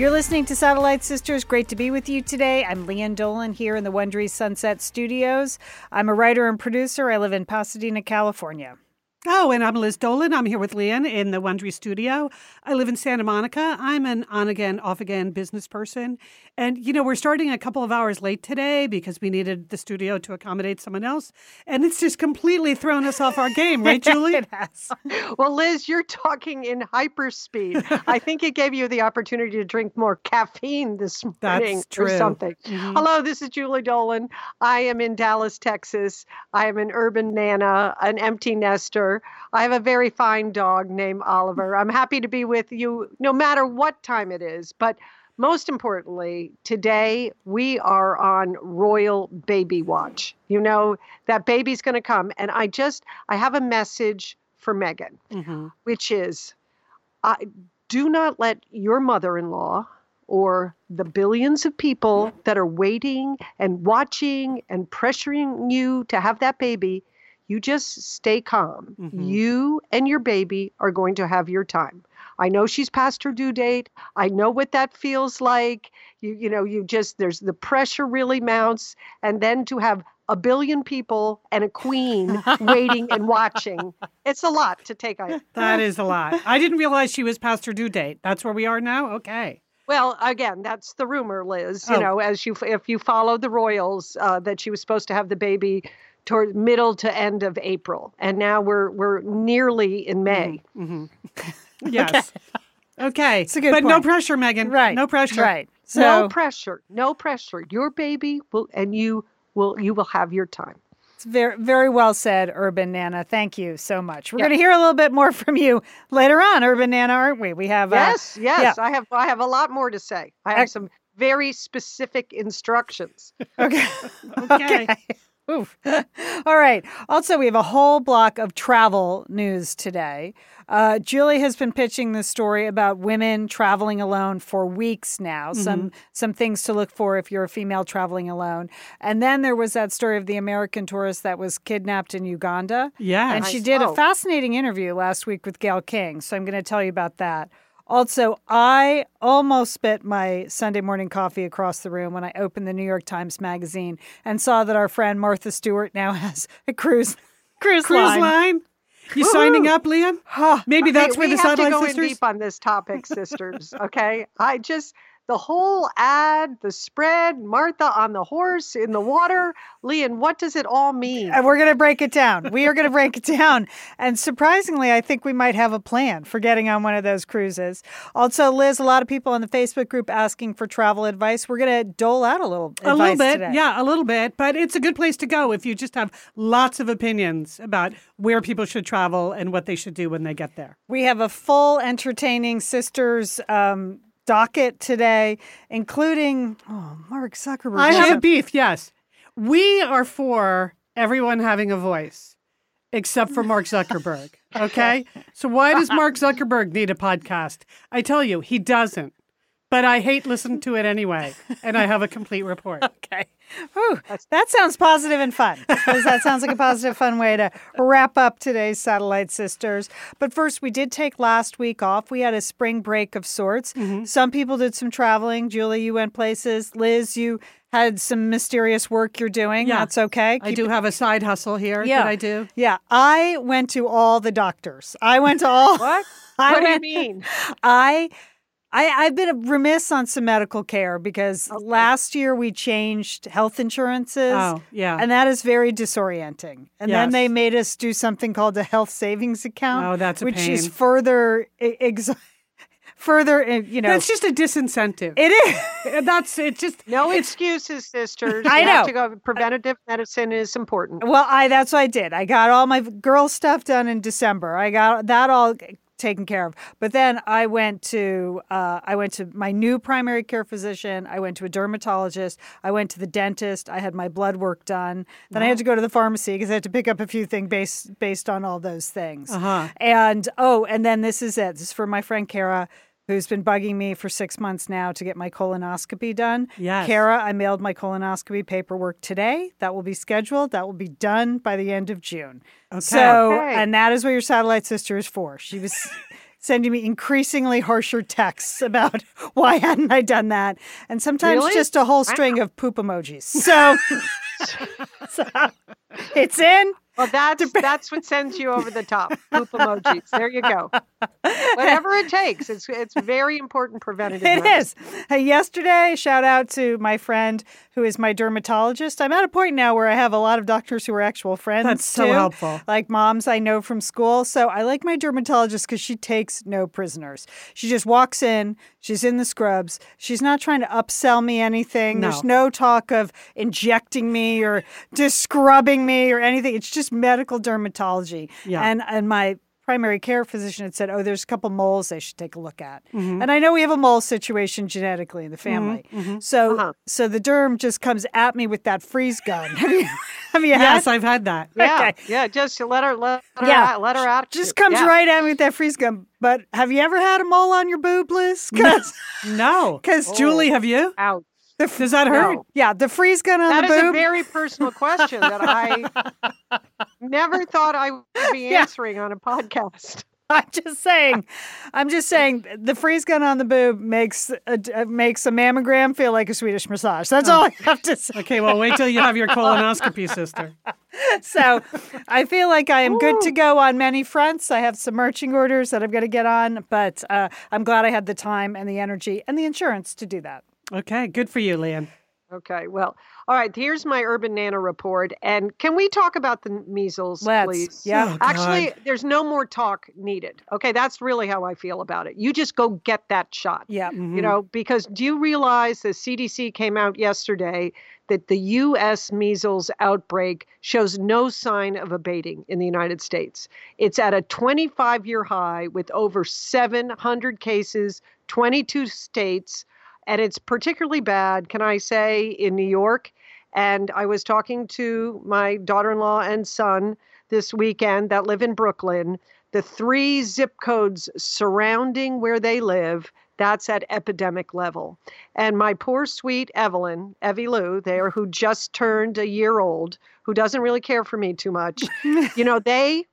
You're listening to Satellite Sisters. Great to be with you today. I'm Lian Dolan here in the Wondery Sunset Studios. I'm a writer and producer. I live in Pasadena, California. Oh, and I'm Liz Dolan. I'm here with Lian in the Wondery studio. I live in Santa Monica. I'm an on again, off again business person. And, you know, we're starting a couple of hours late today because we needed the studio to accommodate someone else. And it's just completely thrown us off our game, right, Julie? it has. Well, Liz, you're talking in hyperspeed. I think it gave you the opportunity to drink more caffeine this morning or something. Mhm. Hello, this is Julie Dolan. I am in Dallas, Texas. I am an urban nana, an empty nester. I have a very fine dog named Oliver. I'm happy to be with you no matter what time it is. But most importantly, today we are on Royal Baby Watch. You know, that baby's going to come. And I just, I have a message for Meghan, Mhm. which is I, do not let your mother in law or the billions of people that are waiting and watching and pressuring you to have that baby, you just stay calm. Mhm. You and your baby are going to have your time. I know she's past her due date. I know what that feels like. You you know, you just there's the pressure really mounts and then to have a billion people and a queen waiting and watching. It's a lot to take on. That is a lot. I didn't realize she was past her due date. That's where we are now? Okay. Well, again, that's the rumor, Liz. You Oh. know, as you if you follow the royals, uh, that she was supposed to have the baby toward middle to end of April, and now we're we're nearly in May. hmm Yes. Okay. It's a good but no pressure, Meghan. Right. No pressure. Right. So, no pressure, no pressure. Your baby will, and you will you will have your time. It's very, very well said, Urban Nana. Thank you so much. We're Yeah. going to hear a little bit more from you later on, Urban Nana, aren't we? We have uh, Yes, yes, I have I have a lot more to say. I have some very specific instructions. Okay. Okay. Oof. All right. Also, we have a whole block of travel news today. Uh, Julie has been pitching this story about women traveling alone for weeks now. Some some things to look for if you're a female traveling alone. And then there was that story of the American tourist that was kidnapped in Uganda. Yeah. And she Nice. did a fascinating interview last week with Gayle King. So I'm going to tell you about that. Also, I almost spit my Sunday morning coffee across the room when I opened the New York Times Magazine and saw that our friend Martha Stewart now has a cruise cruise, Cruise line. line. You signing up, Lian? Huh. Maybe that's we, where the we have to satellite go in deep on this topic, sisters. Okay, I just the whole ad, the spread, Martha on the horse in the water. Lian, what does it all mean? And we're going to break it down. We are going to break it down. And surprisingly, I think we might have a plan for getting on one of those cruises. Also, Liz, a lot of people in the Facebook group asking for travel advice. We're going to dole out a little A little bit, today. yeah, a little bit, but it's a good place to go if you just have lots of opinions about where people should travel and what they should do when they get there. We have a full entertaining sisters um, docket today, including oh, Mark Zuckerberg. I have a beef, yes. We are for everyone having a voice, except for Mark Zuckerberg. Okay? so why does Mark Zuckerberg need a podcast? I tell you, he doesn't. But I hate listening to it anyway, and I have a complete report. Okay. Whew, that sounds positive and fun. That sounds like a positive, fun way to wrap up today's Satellite Sisters. But first, we did take last week off. We had a spring break of sorts. Mm-hmm. Some people did some traveling. Julie, you went places. Liz, you had some mysterious work you're doing. Yeah. That's okay. I Keep do have a side hustle here Yeah. that I do. Yeah, I went to all the doctors. I went to all. What? I what do you mean? I, I, I've been remiss on some medical care because Okay. last year we changed health insurances. Oh, yeah. And that is very disorienting. And then they made us do something called a health savings account. Oh, that's a which is further, ex- further, uh, you know. It's just a disincentive. it is. That's it. Just No excuses, sisters. I You have know. to go. Preventative medicine is important. Well, I that's what I did. I got all my girl stuff done in December. I got that all taken care of. But then I went to uh, I went to my new primary care physician. I went to a dermatologist. I went to the dentist. I had my blood work done. Then I had to go to the pharmacy because I had to pick up a few things based based on all those things. Uh-huh. And oh, and then this is it. This is for my friend Kara. Who's been bugging me for six months now to get my colonoscopy done? Yes. Kara, I mailed my colonoscopy paperwork today. That will be scheduled. That will be done by the end of June. Okay. So, Okay. and that is what your satellite sister is for. She was sending me increasingly harsher texts about why hadn't I done that, and sometimes Really? just a whole string of poop emojis. So, so it's in. Well, that's that's what sends you over the top. Poop emojis. There you go. Whatever it takes. It's it's very important preventative. It medicine. is. Hey, yesterday, shout out to my friend who is my dermatologist. I'm at a point now where I have a lot of doctors who are actual friends. That's so too, helpful. Like moms I know from school. So I like my dermatologist because she takes no prisoners. She just walks in, she's in the scrubs. She's not trying to upsell me anything. There's No. no talk of injecting me or just scrubbing me or anything. It's just medical dermatology. Yeah. And and my primary care physician had said, "Oh, there's a couple moles they should take a look at." Mm-hmm. And I know we have a mole situation genetically in the family. So Uh-huh. so the derm just comes at me with that freeze gun. have you have you Yes, had? I've had that. Yeah, Okay. yeah. Just let her let her Yeah. out, let her out. just comes yeah. right at me with that freeze gun. But have you ever had a mole on your boob, Liz? No, because No. 'Cause- Julie, have you? Out. Does that hurt? No. yeah, the freeze gun on That the is a very personal question that I never thought I would be Yeah. answering on a podcast. I'm just saying, I'm just saying, the freeze gun on the boob makes a, uh, makes a mammogram feel like a Swedish massage. That's all I have to say. Okay, well, wait till you have your colonoscopy, sister. So I feel like I am good to go on many fronts. I have some marching orders that I'm going to get on, but uh, I'm glad I had the time and the energy and the insurance to do that. Okay, good for you, Lian. Okay, well, all right. Here's my Urban Nana report, and can we talk about the measles, Let's. please? Yeah. Oh, Actually, there's no more talk needed. Okay, that's really how I feel about it. You just go get that shot. Yeah. Mm-hmm. You know, because do you realize the CDC came out yesterday that the U.S. measles outbreak shows no sign of abating in the United States? It's at a 25 year high with over 700 cases, 22 states, and it's particularly bad, can I say, in New York. And I was talking to my daughter in law and son this weekend that live in Brooklyn. The three zip codes surrounding where they live, that's at epidemic level. And my poor sweet Evelyn, Evie Lou, there, who just turned a year old, who doesn't really care for me too much, you know, they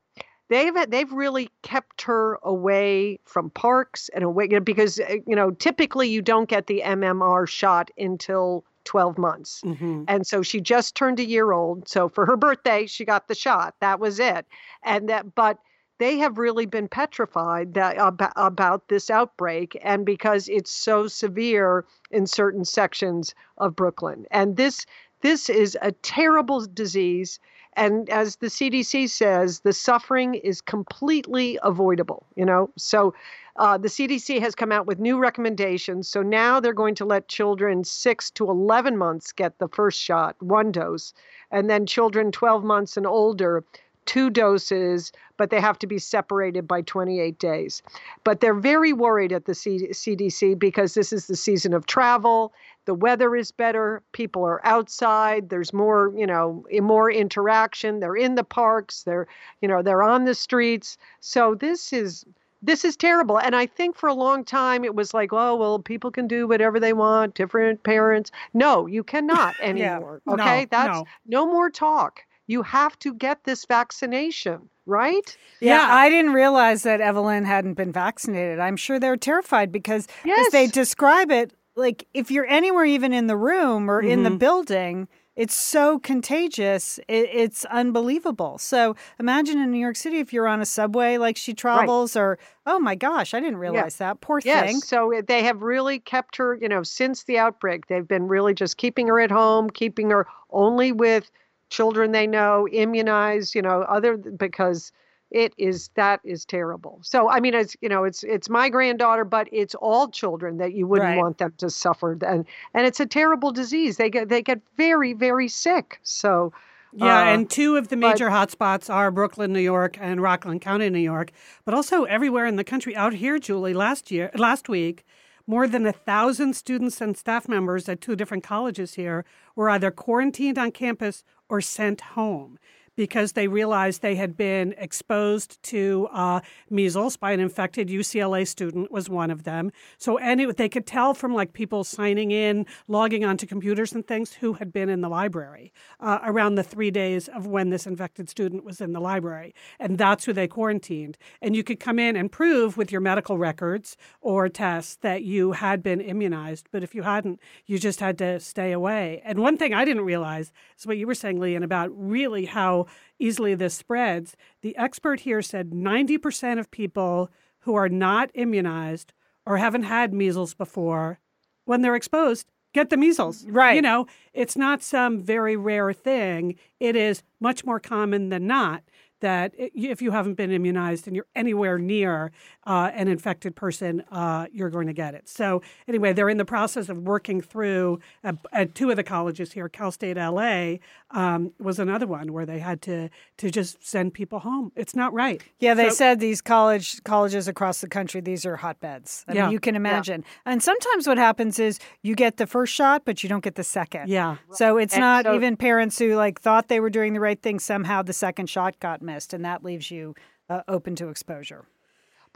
they've they've really kept her away from parks and away you know, because uh, you know typically you don't get the MMR shot until 12 months. hmm And so she just turned a year old. So for her birthday, she got the shot. That was it. And that, but they have really been petrified that about, about this outbreak, and because it's so severe in certain sections of Brooklyn. And this this is a terrible disease. And as the CDC says, the suffering is completely avoidable. You know, so uh, the CDC has come out with new recommendations. So now they're going to let children six to 11 months get the first shot, one dose, and then children 12 months and older, two doses, but they have to be separated by 28 days. But they're very worried at the C- CDC because this is the season of travel. The weather is better. People are outside. There's more, you know, more interaction. They're in the parks. They're, you know, they're on the streets. So this is this is terrible. And I think for a long time it was like, oh well, people can do whatever they want. Different parents. No, you cannot anymore. No, okay, that's no. no more talk. You have to get this vaccination, right? Yeah, Yeah. I didn't realize that Evelyn hadn't been vaccinated. I'm sure they're terrified because as they describe it, like if you're anywhere even in the room or in the Mhm. building, it's so contagious. It, it's unbelievable. So imagine in New York City if you're on a subway like she travels or oh my gosh, I didn't realize that. Poor Yes. thing. So they have really kept her, you know, since the outbreak, they've been really just keeping her at home, keeping her only with children they know, immunized, you know, other because it is that is terrible. So I mean it's you know it's it's my granddaughter but it's all children that you wouldn't Right. want them to suffer and and it's a terrible disease. They get they get very very sick. So Yeah, Uh, and two of the major hotspots are Brooklyn, New York, and Rockland County, New York, but also everywhere in the country. Out here, Julie, last year, last week, more than a thousand students and staff members at two different colleges here were either quarantined on campus or sent home because they realized they had been exposed to uh, measles by an infected UCLA student was one of them. So any they could tell from like people signing in, logging onto computers and things who had been in the library uh, around the three days of when this infected student was in the library, and that's who they quarantined. And you could come in and prove with your medical records or tests that you had been immunized, but if you hadn't, you just had to stay away. And one thing I didn't realize is what you were saying, Lian, about really how easily this spreads. The expert here said 90% of people who are not immunized or haven't had measles before, when they're exposed, get the measles. Right. You know, it's not some very rare thing. It is much more common than not that if you haven't been immunized and you're anywhere near uh, an infected person, uh, you're going to get it. So, anyway, they're in the process of working through at, at two of the colleges here. Cal State LA um, was another one where they had to, to just send people home. It's not right. Yeah, they So- said these college colleges across the country, these are hotbeds. I Yeah. mean, you can imagine. And sometimes what happens is you get the first shot, but you don't get the second. Yeah. So it's And not so- even parents who like thought they were doing the right thing. Somehow the second shot got missed, and that leaves you uh, open to exposure.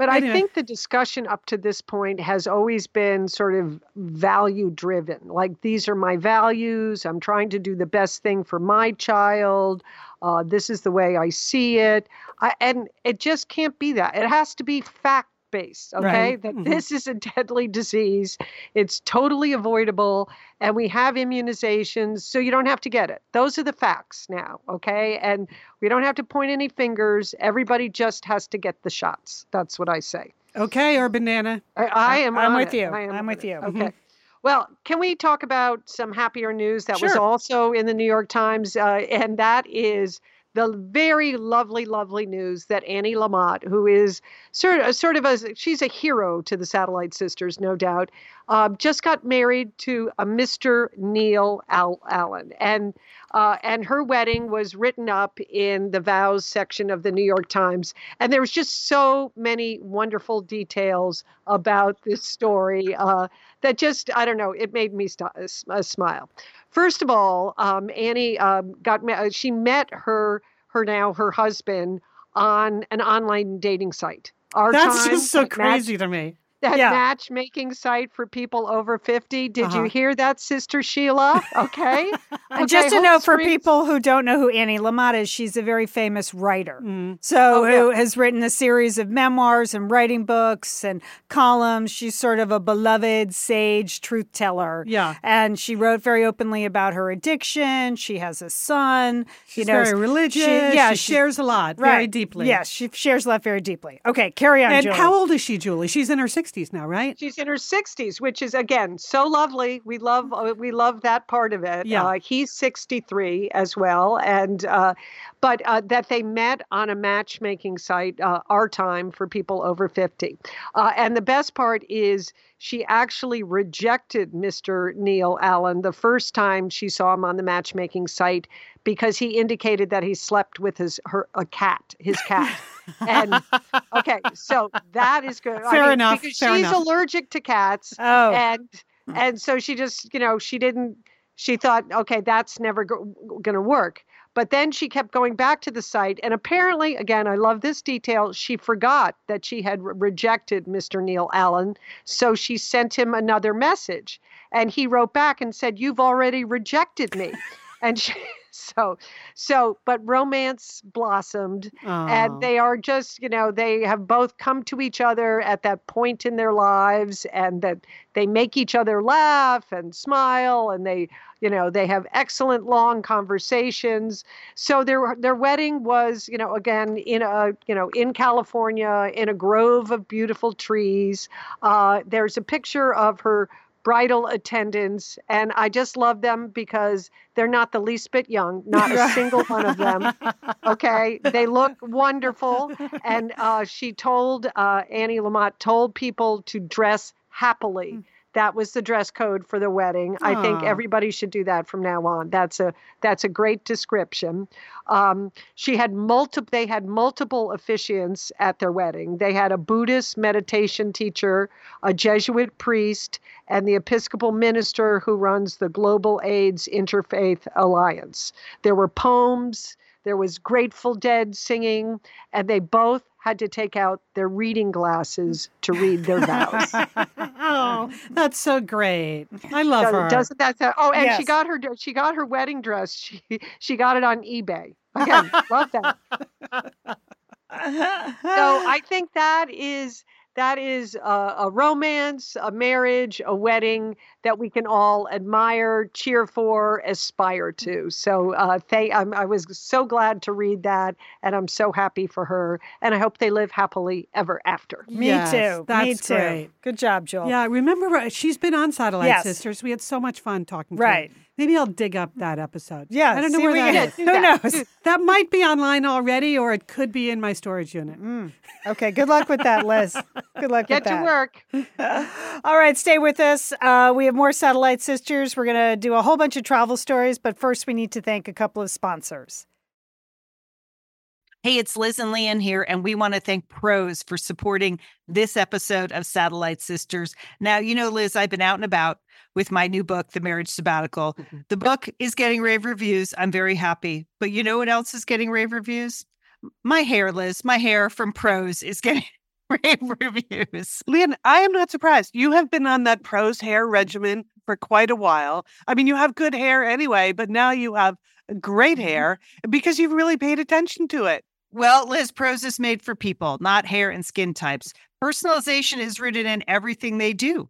But I think the discussion up to this point has always been sort of value driven. Like, these are my values. I'm trying to do the best thing for my child. Uh, this is the way I see it. I, and it just can't be that. It has to be fact based, okay? Right. That Mhm. this is a deadly disease. It's totally avoidable. And we have immunizations, so you don't have to get it. Those are the facts now, okay? And we don't have to point any fingers. Everybody just has to get the shots. That's what I say. Okay, Urban Nana. I, I am. I'm with it. you. I am with it. you. Okay. Well, can we talk about some happier news that was also in the New York Times? Uh, and that is the very lovely, lovely news that Annie Lamott, who is sort of, sort of a, she's a hero to the Satellite Sisters, no doubt, uh, just got married to a Mr. Neil Al- Allen. And uh, and her wedding was written up in the vows section of the New York Times. And there was just so many wonderful details about this story uh, that just, I don't know, it made me st- uh, smile. First of all, um, Annie um, got ma- she met her her now her husband on an online dating site. Our That's time, just so match- crazy to me. That Yeah. matchmaking site for people over 50. Did Uh-huh. you hear that, Sister Sheila? Okay. And Okay, just to know for screen. people who don't know who Annie Lamott is, she's a very famous writer. Mm. So, Oh, yeah. who has written a series of memoirs and writing books and columns. She's sort of a beloved sage truth teller. Yeah. And she wrote very openly about her addiction. She has a son. She's you know, very religious. yeah, she she- shares a lot right. very deeply. Yes, she shares love very deeply. Okay, carry on, And Julie. how old is she, Julie? She's in her 60s now, right? She's in her 60s, which is again so lovely. We love uh, we love that part of it. Yeah. Uh, he's 63 as well, and uh, but uh, that they met on a matchmaking site, uh, our time for people over 50. Uh, and the best part is she actually rejected Mr. Neil Allen the first time she saw him on the matchmaking site because he indicated that he slept with his her a cat, his cat. and okay, so that is good. Fair I Fair mean, enough, Because fair she's enough. allergic to cats Oh. and and so she just you know she didn't she thought okay that's never go- going to work but then she kept going back to the site and apparently again i love this detail she forgot that she had re- rejected mr neil allen so she sent him another message and he wrote back and said you've already rejected me and she, so so but romance blossomed Aw. and they are just you know they have both come to each other at that point in their lives and that they make each other laugh and smile and they you know they have excellent long conversations. So their their wedding was you know again in a you know in california in a grove of beautiful trees. Uh, there's a picture of her bridal attendants and i just love them because they're not the least bit young not a single one of them. Okay? They look wonderful. And uh, she told uh, annie lamott told people to dress happily that was the dress code for the wedding. I think everybody should do that from now on. That's a that's a great description. Um, she had multiple. They had multiple officiants at their wedding. They had a Buddhist meditation teacher, a Jesuit priest, and the Episcopal minister who runs the Global AIDS Interfaith Alliance. There were poems. There was Grateful Dead singing, and they both had to take out their reading glasses to read their vows. oh, that's so great. I love her. Doesn't that sound? Oh, and Yes. she got her she got her wedding dress. She she got it on eBay. Again, love that. So I think that is that is a, a romance, a marriage, a wedding that we can all admire, cheer for, aspire to. So uh, thank, I'm, I was so glad to read that, and I'm so happy for her, and I hope they live happily ever after. Me Yes, too. Me that's too. great. Good job, Joel. Yeah, remember uh, she's been on Satellite Yes. Sisters. We had so much fun talking to her. Right. Maybe I'll dig up that episode. Yeah. I don't know where we that can- is. Who that. knows? That might be online already, or it could be in my storage unit. Mm. Okay. Good luck with that, Liz. Good luck Get with to that. work. All right, stay with us. Uh, we have more Satellite Sisters. We're going to do a whole bunch of travel stories, but first we need to thank a couple of sponsors. Hey, it's Liz and Lian here, and we want to thank Prose for supporting this episode of Satellite Sisters. Now, you know, Liz, I've been out and about with my new book, The Marriage Sabbatical. The book is getting rave reviews. I'm very happy. But you know what else is getting rave reviews? My hair, Liz, my hair from Prose is getting rave reviews. Lian, I am not surprised. You have been on that Prose hair regimen for quite a while. I mean, you have good hair anyway, but now you have great mm-hmm. hair because you've really paid attention to it. Well, Liz, Prose is made for people, not hair and skin types. Personalization is rooted in everything they do,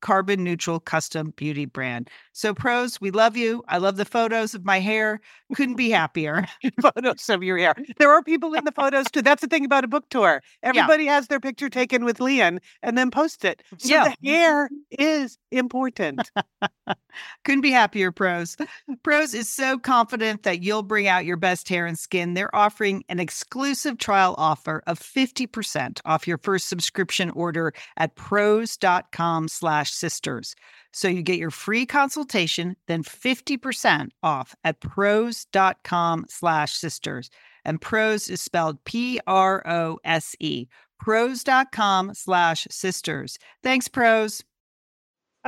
carbon neutral custom beauty brand. So, Prose, we love you. I love the photos of my hair. Couldn't be happier. photos of your hair. There are people in the photos too. That's the thing about a book tour. Everybody has their picture taken with Lian and then post it. So Yeah. the hair is important. Couldn't be happier, Prose. Prose is so confident that you'll bring out your best hair and skin. They're offering an exclusive trial offer of 50% off your first subscription order at prose.com slash sisters. So you get your free consultation, then 50% off at prose.com slash sisters. And prose is spelled P-R-O-S-E. Prose.com slash sisters. Thanks, Prose.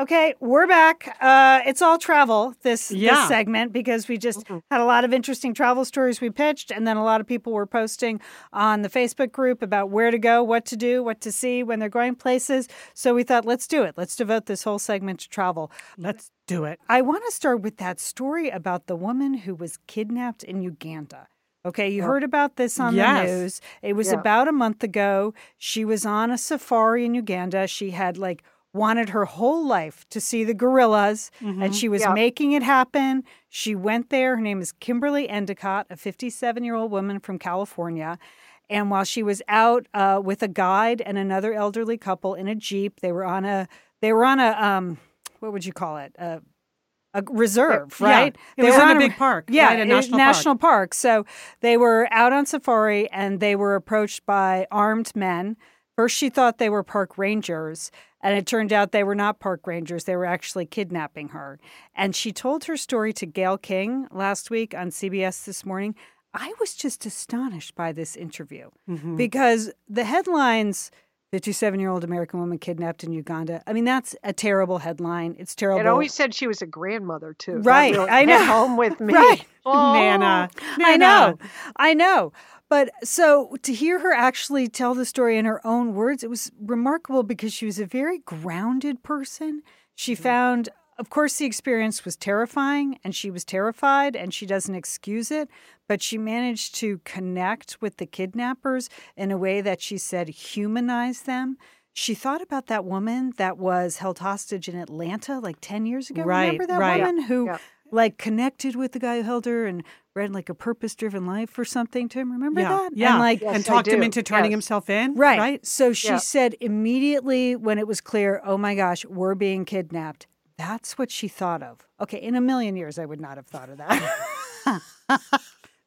Okay, we're back. Uh, it's all travel this Yeah. this segment because we just Mhm. had a lot of interesting travel stories we pitched, and then a lot of people were posting on the Facebook group about where to go, what to do, what to see when they're going places. So we thought, let's do it. Let's devote this whole segment to travel. Let's do it. I want to start with that story about the woman who was kidnapped in Uganda. Okay, you heard about this on Yes. the news. It was Yeah. about a month ago. She was on a safari in Uganda. She had like wanted her whole life to see the gorillas and she was Yeah. making it happen. She went there. Her name is Kimberly Endicott, a 57 year old woman from California. And while she was out uh, with a guide and another elderly couple in a jeep, they were on a they were on a um, what would you call it a a reserve, Yeah, right? It They was were in on a a- big park. yeah, right, a national, national park. park. So they were out on safari and they were approached by armed men. First, she thought they were park rangers, and it turned out they were not park rangers. They were actually kidnapping her. And she told her story to Gayle King last week on CBS This Morning. I was just astonished by this interview Mhm. because the headlines 57 year old American woman kidnapped in Uganda. I mean, that's a terrible headline. It's terrible. It always said she was a grandmother too. Right, really I know. home with me. Right. Oh. Nana. I know. I know. But so to hear her actually tell the story in her own words, it was remarkable because she was a very grounded person. She mm-hmm. found, of course, the experience was terrifying and she was terrified and she doesn't excuse it, but she managed to connect with the kidnappers in a way that she said humanized them. She thought about that woman that was held hostage in Atlanta like 10 years ago. Right, Remember that right. woman who Yeah. like connected with the guy who held her and read like a purpose driven life or something to him? Remember Yeah, that? yeah. And like Yes, and talked him into turning Yes. himself in. Right. Right. So she Yeah. said immediately when it was clear, oh my gosh, we're being kidnapped. That's what she thought of. Okay, in a million years, I would not have thought of that.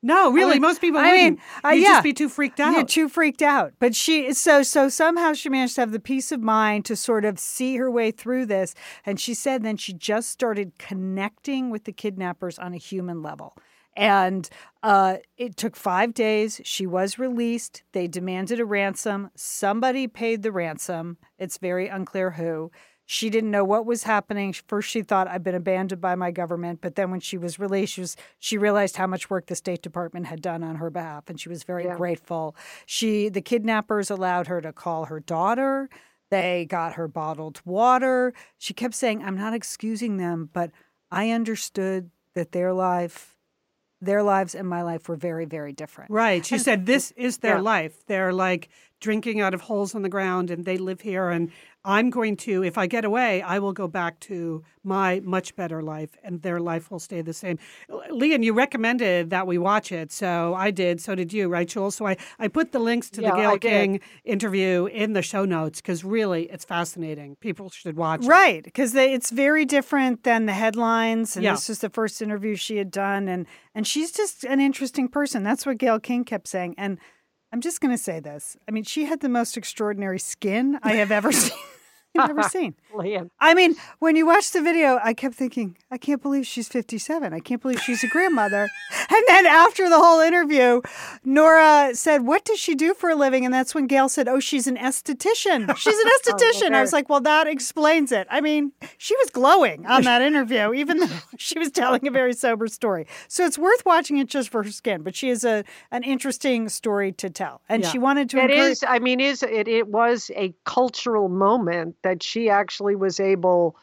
No, really, mean- most people I wouldn't. mean, uh, You'd yeah. just be too freaked out. Yeah, too freaked out. But she so so somehow she managed to have the peace of mind to sort of see her way through this. And she said then she just started connecting with the kidnappers on a human level. And uh, it took five days. She was released. They demanded a ransom. Somebody paid the ransom. It's very unclear who. She didn't know what was happening. First, she thought I've been abandoned by my government, but then when she was released, she, was, she realized how much work the State Department had done on her behalf, and she was very Yeah. grateful. She, the kidnappers, allowed her to call her daughter. They got her bottled water. She kept saying, "I'm not excusing them, but I understood that their life, their lives, and my life were very, very different." Right. She said this is their Yeah. life. They're like drinking out of holes in the ground and they live here and I'm going to if I get away, I will go back to my much better life and their life will stay the same. Lian, you recommended that we watch it. So I did, so did you, right, Jules? So I, I put the links to Yeah, the Gayle I did. King interview in the show notes because really it's fascinating. People should watch it. Right, because it's very different than the headlines, and Yeah. this is the first interview she had done, and and she's just an interesting person. That's what Gayle King kept saying, and I'm just going to say this. I mean, she had the most extraordinary skin I have ever seen. I've ever seen. I mean, when you watch the video, I kept thinking, I can't believe she's 57. I can't believe she's a grandmother. and then after the whole interview, Norah said, What does she do for a living? And that's when Gayle said, Oh, she's an esthetician. She's an oh, esthetician. I was like, Well, that explains it. I mean, she was glowing on that interview, even though she was telling a very sober story. So it's worth watching it just for her skin. But she is a an interesting story to tell. And Yeah. she wanted to It encourage. is. I mean, is it? It was a cultural moment that she actually was able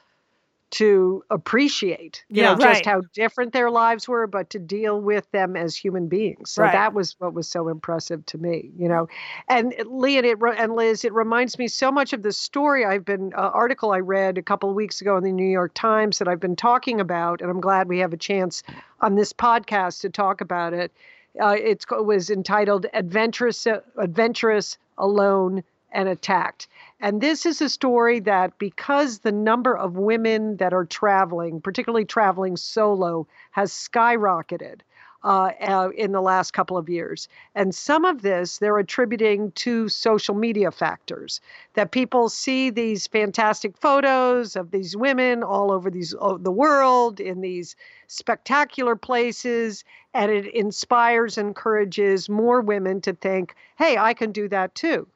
to appreciate. You Yeah. know, Right. just how different their lives were, but to deal with them as human beings. So Right. that was what was so impressive to me. You know, and Lian it, and Liz, it reminds me so much of the story I've been uh, article I read a couple of weeks ago in the New York Times that I've been talking about, and I'm glad we have a chance on this podcast to talk about it. Uh, it's, it was entitled "Adventurous, Adventurous, Alone, and Attacked." And this is a story that, because the number of women that are traveling, particularly traveling solo, has skyrocketed uh, uh, in the last couple of years. And some of this they're attributing to social media factors that people see these fantastic photos of these women all over these the world in these spectacular places and it inspires encourages more women to think hey i can do that too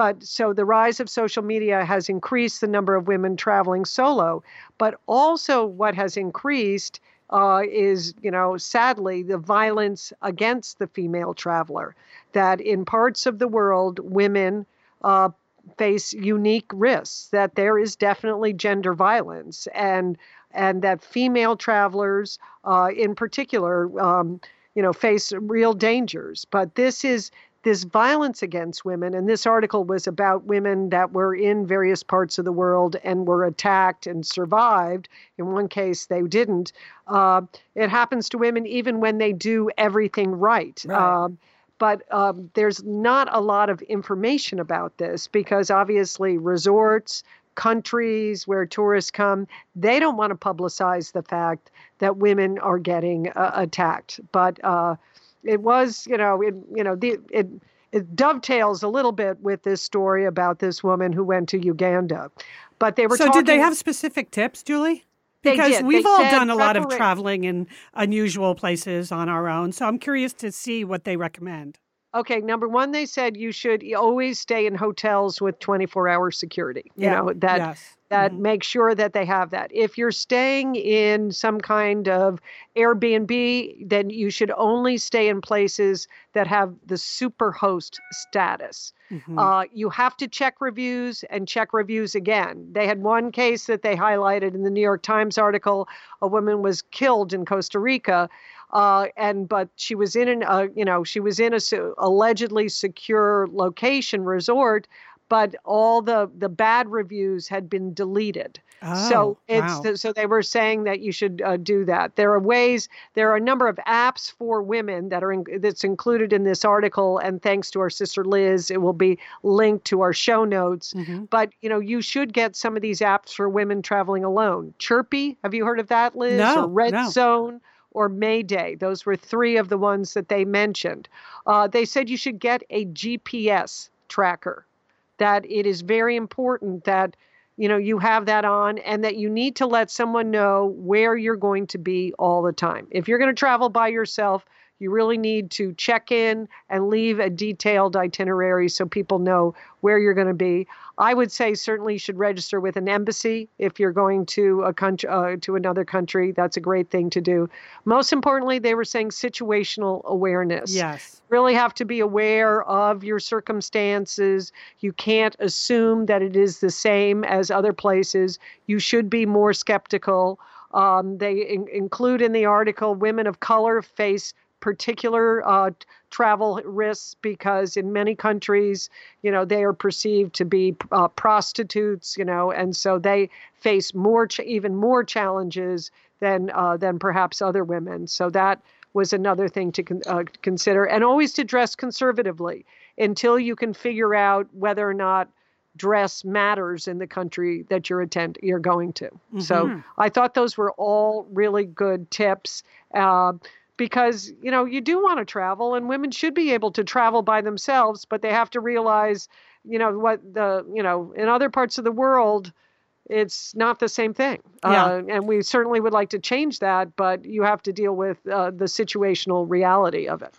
but so the rise of social media has increased the number of women traveling solo but also what has increased uh, is, you know, sadly, the violence against the female traveler. That in parts of the world, women uh, face unique risks. That there is definitely gender violence, and and that female travelers, uh, in particular, um, you know, face real dangers. But this is this violence against women, and this article was about women that were in various parts of the world and were attacked and survived. In one case, they didn't. Uh, it happens to women even when they do everything right. Right. Um, but um, there's not a lot of information about this because obviously resorts, countries where tourists come, they don't want to publicize the fact that women are getting uh, attacked. But uh, it was, you know, it, you know, the, it, it dovetails a little bit with this story about this woman who went to Uganda. But they were so talking, did they have specific tips, Julie? Because we've They all done a lot of traveling in unusual places on our own. So I'm curious to see what they recommend. Okay, number one, they said you should always stay in hotels with 24 hour security. You Yeah. know, that yes. That Mhm. make sure that they have that. If you're staying in some kind of Airbnb, then you should only stay in places that have the superhost status. Mhm. Uh, you have to check reviews and check reviews again. They had one case that they highlighted in the New York Times article. A woman was killed in Costa Rica, uh, and but she was in an uh, you know she was in a se- allegedly secure location resort, but all the the bad reviews had been deleted. so Oh, it's wow. so they were saying that you should uh, do that. There are ways. There are a number of apps for women that are in, that's included in this article, and thanks to our sister Liz, it will be linked to our show notes. Mhm. But you know, you should get some of these apps for women traveling alone. Chirpy, have you heard of that, Liz? No, or Red no. Zone or Mayday. Those were three of the ones that they mentioned. Uh, they said you should get a GPS tracker. That it is very important that you know you have that on and that you need to let someone know where you're going to be all the time. If you're going to travel by yourself, you really need to check in and leave a detailed itinerary so people know where you're going to be. I would say certainly you should register with an embassy if you're going to a country uh, to another country. That's a great thing to do. Most importantly, they were saying situational awareness Yes. you really have to be aware of your circumstances. You can't assume that it is the same as other places. You should be more skeptical. Um, they in- include in the article women of color face particular uh, travel risks because in many countries, you know, they are perceived to be uh, prostitutes, you know, and so they face more, ch- even more challenges than uh, than perhaps other women. So that was another thing to con- uh, consider, and always to dress conservatively until you can figure out whether or not dress matters in the country that you're attend you're going to. So Mhm. I thought those were all really good tips. Uh, because you know you do want to travel and women should be able to travel by themselves but they have to realize you know what the you know in other parts of the world it's not the same thing Yeah. uh, and we certainly would like to change that but you have to deal with uh, the situational reality of it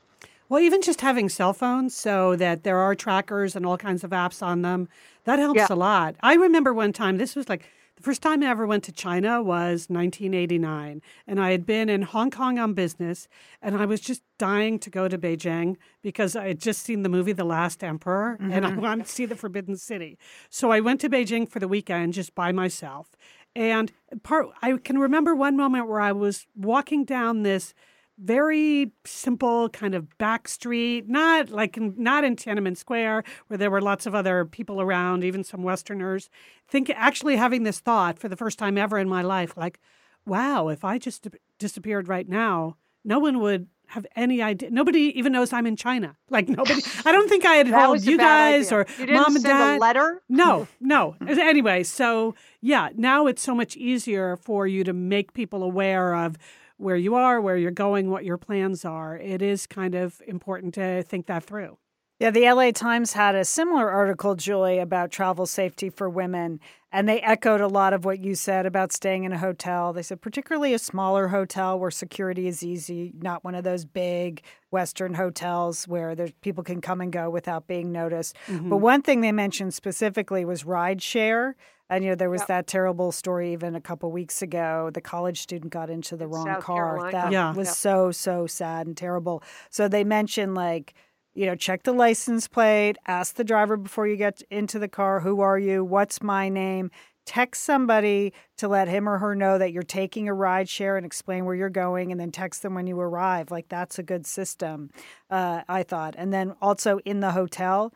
Well, even just having cell phones so that there are trackers and all kinds of apps on them, that helps Yeah. a lot. I remember one time, this was like the first time I ever went to China was 1989. And I had been in Hong Kong on business, and I was just dying to go to Beijing because I had just seen the movie The Last Emperor and I mm-hmm. wanted to see the Forbidden City. So I went to Beijing for the weekend just by myself. And part I can remember one moment where I was walking down this very simple kind of back street, not like in, not in Tiananmen Square where there were lots of other people around, even some Westerners. Think actually having this thought for the first time ever in my life, like, wow, if I just disappeared right now, no one would have any idea. Nobody even knows I'm in China. Like nobody. I don't think I had told you guys idea. or you mom and send dad. a letter No, no. anyway, so yeah, now it's so much easier for you to make people aware of where you are, where you're going, what your plans are. It is kind of important to think that through. Yeah, the LA Times had a similar article, Julie, about travel safety for women. And they echoed a lot of what you said about staying in a hotel. They said, particularly a smaller hotel where security is easy, not one of those big Western hotels where there's, people can come and go without being noticed. But mm-hmm. one thing they mentioned specifically was ride share. And, you know, there was Yep. that terrible story even a couple weeks ago. The college student got into the wrong South car. Carolina. That Yeah. was Yep. so, so sad and terrible. So they mentioned, like, you know, check the license plate, ask the driver before you get into the car, who are you? What's my name? Text somebody to let him or her know that you're taking a ride share and explain where you're going, and then text them when you arrive. Like, that's a good system, uh, I thought. And then also in the hotel,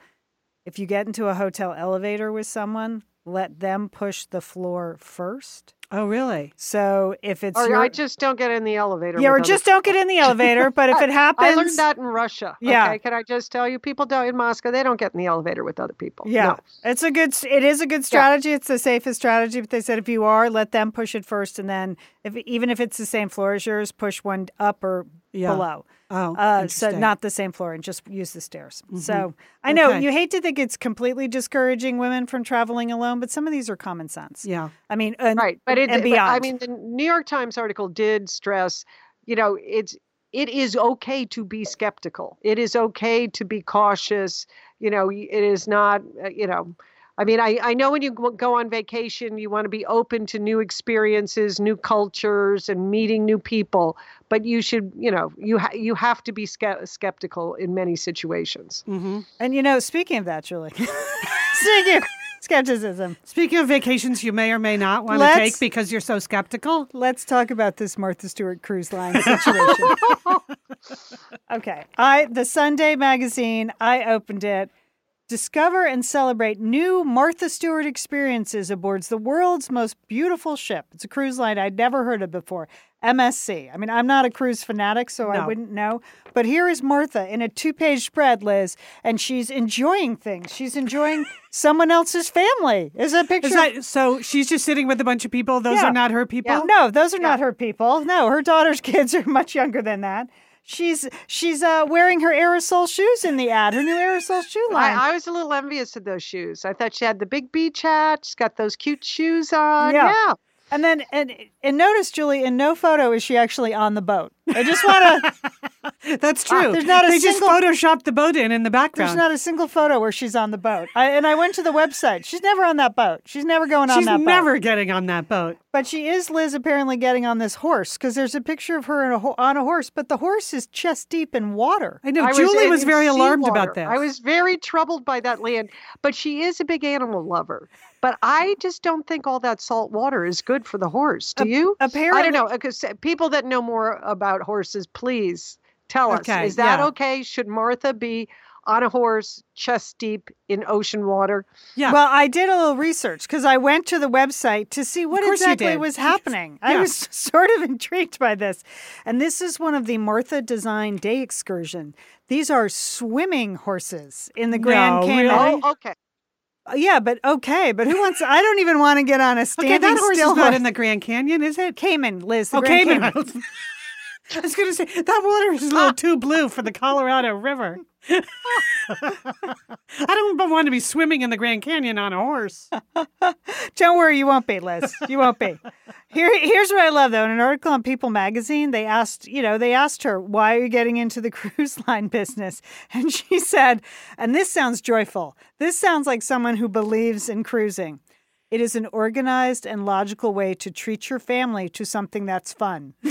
if you get into a hotel elevator with someone, let them push the floor first. Oh, really? So if it's or your, I just don't get in the elevator. yeah, or other just don't get in the elevator. But if it happens, I learned that in Russia. Yeah. Okay. Can I just tell you, people don't in Moscow, they don't get in the elevator with other people. Yeah, No. it's a good. It is a good strategy. It's the safest strategy. But they said if you are, let them push it first, and then if even if it's the same floor as yours, push one up or Yeah. below. Oh, Uh, so. Mm-hmm. not the same floor, and just use the stairs. So I know Okay. you hate to think it's completely discouraging women from traveling alone, but some of these are common sense. Yeah. I mean, and, Right. But it and but, beyond. I mean the New York Times article did stress, you know, it's it is okay to be skeptical. It is okay to be cautious. You know, it is not, uh, you know, I mean, I, I know when you go go on vacation, you want to be open to new experiences, new cultures, and meeting new people. But you should, you know, you ha- you have to be ske- skeptical in many situations. hmm And you know, speaking of that, Julie, speaking of skepticism, Speaking of vacations you may or may not want to Let's- take because you're so skeptical. let's talk about this Martha Stewart cruise line situation. okay, I the Sunday magazine. I opened it. Discover and celebrate new Martha Stewart experiences aboard the world's most beautiful ship. It's a cruise line I'd never heard of before. MSC. I mean, I'm not a cruise fanatic, so I wouldn't know. But here is Martha in a two page spread, Liz, and she's enjoying things. She's enjoying someone else's family. Is that a picture. Is that so? She's just sitting with a bunch of people. Those Yeah. are not her people. Yeah. No, those are not her people. No, her daughter's kids are much younger than that. She's she's uh, wearing her Aerosoles shoes in the ad, her new Aerosoles shoe line. I, I was a little envious of those shoes. I thought she had the big beach hat. She's got those cute shoes on. Yeah. yeah. and then and and notice, Julie, in no photo is she actually on the boat. I just want to. That's uh, true. there's not a they single- just photoshopped the boat in in the background. There's not a single photo where she's on the boat. I, and I went to the website. She's never on that boat. She's never going on She's that boat. never getting on that boat. But she is Liz apparently getting on this horse because there's a picture of her in a ho- on a horse, but the horse is chest deep in water. I know. I Julie in- was very alarmed seawater. about this. I was very troubled by that land, but she is a big animal lover. But I just don't think all that salt water is good for the horse. Do you? Apparently. I don't know. Because uh, people that know more about horses, please tell us. Okay, Is that yeah. okay? Should Martha be on a horse, chest deep in ocean water? Yeah. Well, I did a little research because I went to the website to see what exactly was happening. I was sort of intrigued by this. And this is one of the Martha Design Day excursion. These are swimming horses in the Grand No, Cayman. really? Oh, okay. Uh, Yeah, but okay, but who wants? I don't even want to get on a okay, standing that horse still is not in the Grand Canyon, is it? Cayman, Liz. The Oh, Grand Cayman. Cayman. I was going to say that water is a little too blue for the Colorado River. I don't want to be swimming in the Grand Canyon on a horse. Don't worry, you won't be, Liz. You won't be. Here, here's what I love though. In an article on People Magazine, they asked, you know, they asked her, "Why are you getting into the cruise line business?" And she said, and this sounds joyful. This sounds like someone who believes in cruising. It is an organized and logical way to treat your family to something that's fun.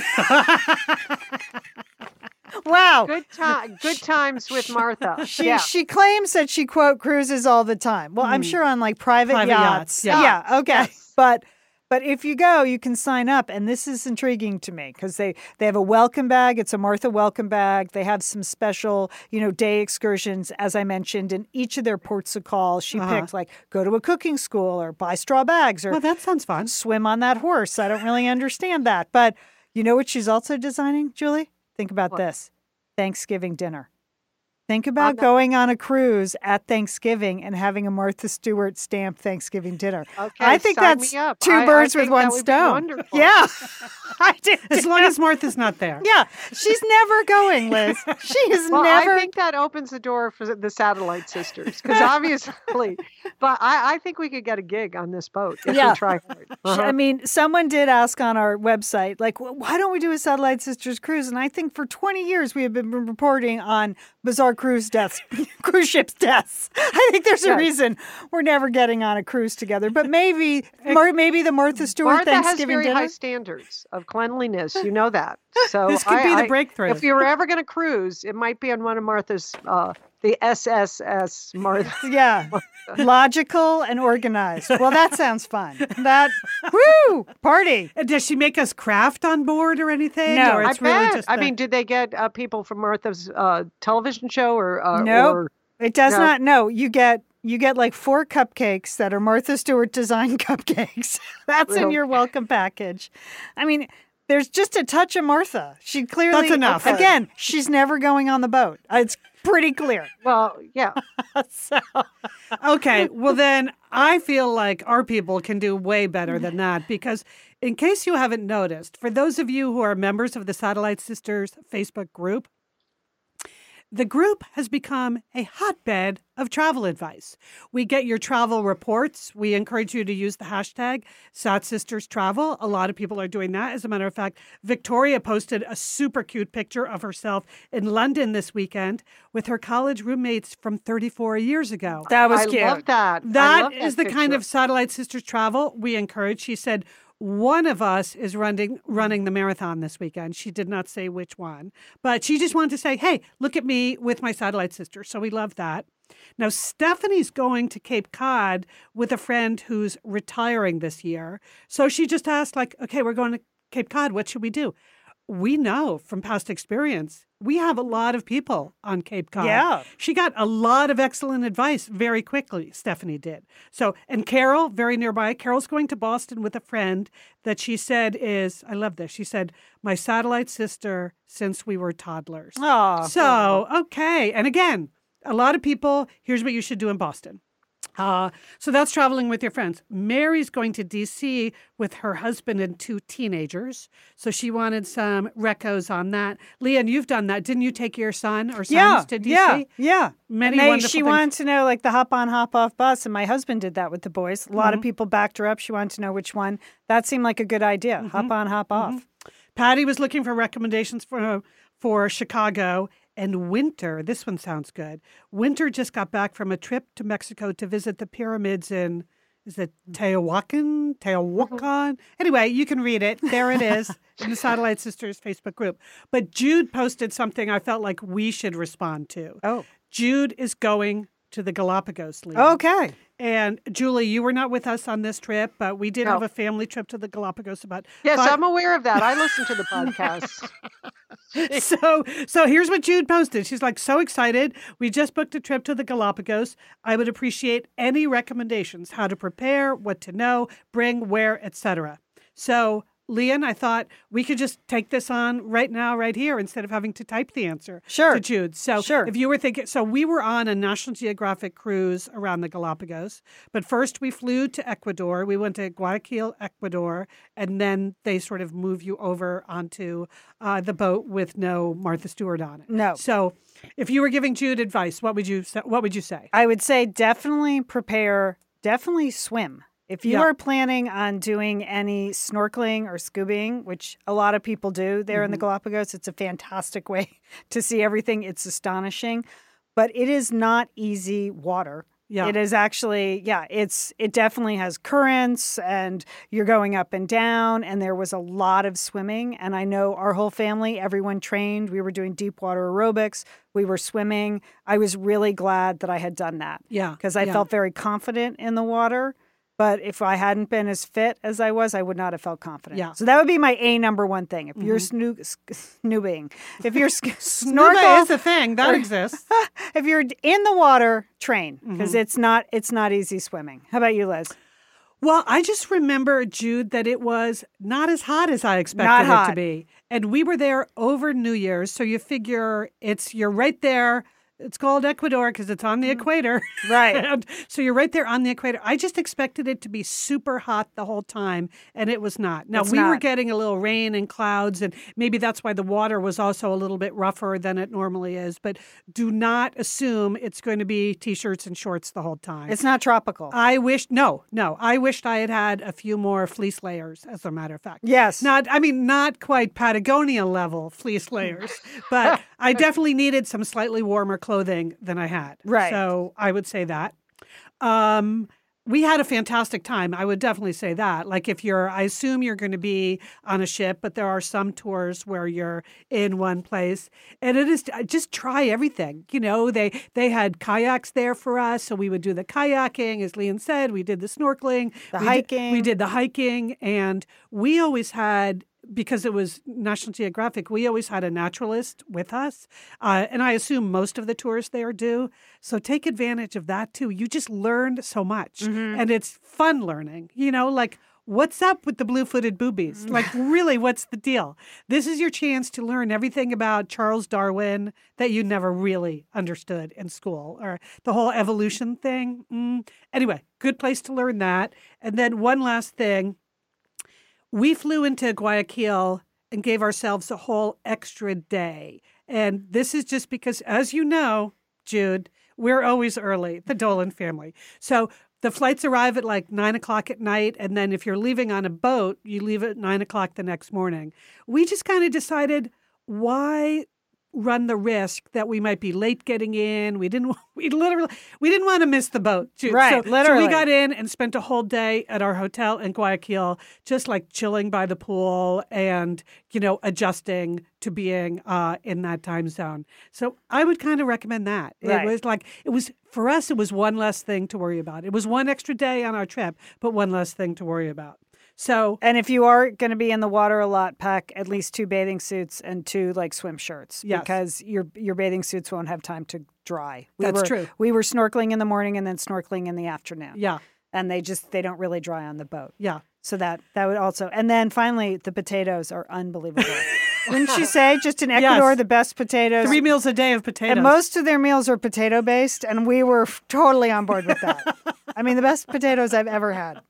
wow. Good time. Good times with Martha. She yeah. she claims that she quote cruises all the time. Well, I'm hmm. sure on like private, Private yachts. yachts, yeah. yeah, okay. Yes. But but if you go, you can sign up, and this is intriguing to me because they they have a welcome bag. It's a Martha welcome bag. They have some special you know day excursions, as I mentioned, in each of their ports of call. She Uh-huh. picked like go to a cooking school or buy straw bags or Well, that sounds fun. swim on that horse. I don't really understand that, but you know what she's also designing, Julie? Think about What? this: Thanksgiving dinner. Think about going on a cruise at Thanksgiving and having a Martha Stewart stamp Thanksgiving dinner. Okay, I think that's two I- I birds with one that would be stone. Yeah, I did. As long as Martha's not there. yeah, she's never going, Liz. She is Well, never. I think that opens the door for the Satellite Sisters because obviously, but I, I think we could get a gig on this boat if Yeah. we try hard. Uh-huh. I mean, someone did ask on our website, like, why don't we do a Satellite Sisters cruise? And I think for 20 years we have been reporting on bizarre cruise deaths, cruise ships deaths. I think there's a Yes. reason we're never getting on a cruise together. But maybe, maybe the Martha Stewart Martha has very dinner. high standards of cleanliness. You know that. So This could I- be the I- breakthrough. If you were ever going to cruise, it might be on one of Martha's, uh, the SSS Martha. Yeah, logical and organized. Well, that sounds fun. That woo party. And Does she make us craft on board or anything? No. or I it's really bet. just I the- mean, did they get uh, people from Martha's uh, television show or? Uh, Nope. or It does No. not. No, you get you get like four cupcakes that are Martha Stewart design cupcakes. That's in your welcome package. I mean, there's just a touch of Martha. She clearly That's enough. Again, she's never going on the boat. It's pretty clear. well, yeah. So okay, well then I feel like our people can do way better than that because in case you haven't noticed, for those of you who are members of the Satellite Sisters Facebook group, The group has become a hotbed of travel advice. We get your travel reports. We encourage you to use the hashtag Sad Sisters Travel. A lot of people are doing that. As a matter of fact, Victoria posted a super cute picture of herself in London this weekend with her college roommates from 34 years ago. That was I cute. I love that. I That love is the kind of satellite sisters travel we encourage. She said one of us is running running the marathon this weekend. She did not say which one, but she just wanted to say, "Hey, look at me with my satellite sister." So we love that. Now Stephanie's going to Cape Cod with a friend who's retiring this year. So she just asked like, "Okay, we're going to Cape Cod. What should we do?" We know from past experience, we have a lot of people on Cape Cod. Yeah. She got a lot of excellent advice very quickly, Stephanie did. So, and Carol, very nearby, Carol's going to Boston with a friend that she said is, I love this. She said, my satellite sister since we were toddlers. Oh, So, okay. And again, a lot of people, here's what you should do in Boston. Uh, so that's traveling with your friends. Mary's going to DC with her husband and two teenagers. So she wanted some recos on that. Lian, you've done that. Didn't you take your son or sons yeah, to DC? yeah, yeah. Many they- wonderful she things. wanted to know like the hop on, hop off bus, and my husband did that with the boys. A lot Mm-hmm. of people backed her up. She wanted to know which one. That seemed like a good idea. Mm-hmm. Hop on, hop off. Patty was looking for recommendations for for Chicago and Winter. This one sounds good. Winter just got back from a trip to Mexico to visit the pyramids in is it mm-hmm. Teotihuacan? Mm-hmm. Teotihuacan? Anyway, you can read it. There it is in the Satellite Sisters Facebook group. But Jude posted something I felt like we should respond to. Oh, Jude is going to the Galapagos. Leah. okay. And Julie, you were not with us on this trip, but we did No. have a family trip to the Galapagos about Yes, five- I'm aware of that. I listen to the podcast. so so here's what Jude posted. She's like so excited. We just booked a trip to the Galapagos. I would appreciate any recommendations how to prepare, what to know, bring, where, etc. So Lian, I thought we could just take this on right now, right here, instead of having to type the answer Sure. to Jude. So Sure. if you were thinking, so we were on a National Geographic cruise around the Galapagos, but first we flew to Ecuador. We went to Guayaquil, Ecuador, and then they sort of move you over onto uh, the boat with no Martha Stewart on it. No. So if you were giving Jude advice, what would you what would you say? I would say definitely prepare, definitely swim. If you Yeah. are planning on doing any snorkeling or scubaing, which a lot of people do there in the Mm-hmm. Galapagos, it's a fantastic way to see everything. It's astonishing, but it is not easy water. Yeah. It is actually, yeah, it's it definitely has currents and you're going up and down and there was a lot of swimming and I know our whole family, everyone trained. We were doing deep water aerobics, we were swimming. I was really glad that I had done that Yeah. because I yeah. felt very confident in the water. But if I hadn't been as fit as I was, I would not have felt confident. Yeah. Mm-hmm. So that would be my A number one thing. If you're snoo- snoobing, if you're sk- Snorkel is a thing that exists. if you're in the water, train because Mm-hmm. it's not it's not easy swimming. How about you, Liz? Well, I just remember, Jude, that it was not as hot as I expected it to be. And we were there over New Year's. So you figure it's, you're right there. It's called Ecuador because it's on the equator. Mm. Right. and so you're right there on the equator. I just expected it to be super hot the whole time, and it was not. Now, It's we were getting a little rain and clouds, and maybe that's why the water was also a little bit rougher than it normally is. But do not assume it's going to be t shirts and shorts the whole time. It's not tropical. I wish no, no. I wished I had had a few more fleece layers. As a matter of fact, yes. not. I mean, not quite Patagonia level fleece layers, but I definitely needed some slightly warmer clothing than I had. Right. So I would say that. Um, we had a fantastic time. I would definitely say that. Like if you're, I assume you're going to be on a ship, but there are some tours where you're in one place, and it is just try everything. You know, they they had kayaks there for us, so we would do the kayaking, as Lian said. We did the snorkeling, The we did- hiking. we did the hiking, and we always had because it was National Geographic, we always had a naturalist with us. Uh, and I assume most of the tours there do. So take advantage of that too. You just learned so much. And it's fun learning, you know, like. What's up with the blue footed boobies? Like, really, what's the deal? This is your chance to learn everything about Charles Darwin that you never really understood in school or the whole evolution thing. Mm. Anyway, good place to learn that. And then, one last thing we flew into Guayaquil and gave ourselves a whole extra day. And this is just because, as you know, Jude, we're always early, the Dolan family. So the flights arrive at like nine o'clock at night. And then if you're leaving on a boat, you leave at nine o'clock the next morning. We just kind of decided why run the risk that we might be late getting in. We didn't. We literally. We didn't want to miss the boat. Jude. Right, So, literally. So we got in and spent a whole day at our hotel in Guayaquil, just like chilling by the pool and you know adjusting to being uh, in that time zone. So I would kind of recommend that. Right. It was like it was for us. It was one less thing to worry about. It was one extra day on our trip, but one less thing to worry about. So And if you are going to be in the water a lot, pack at least two bathing suits and two like swim shirts Yes. because your your bathing suits won't have time to dry. We That's were, true. We were snorkeling in the morning and then snorkeling in the afternoon. yeah, And they just they don't really dry on the boat. yeah. So that that would also and then finally the potatoes are unbelievable. Wouldn't you say just in Ecuador Yes. the best potatoes? Three meals a day of potatoes. and most of their meals are potato based, and we were totally on board with that. I mean, the best potatoes I've ever had.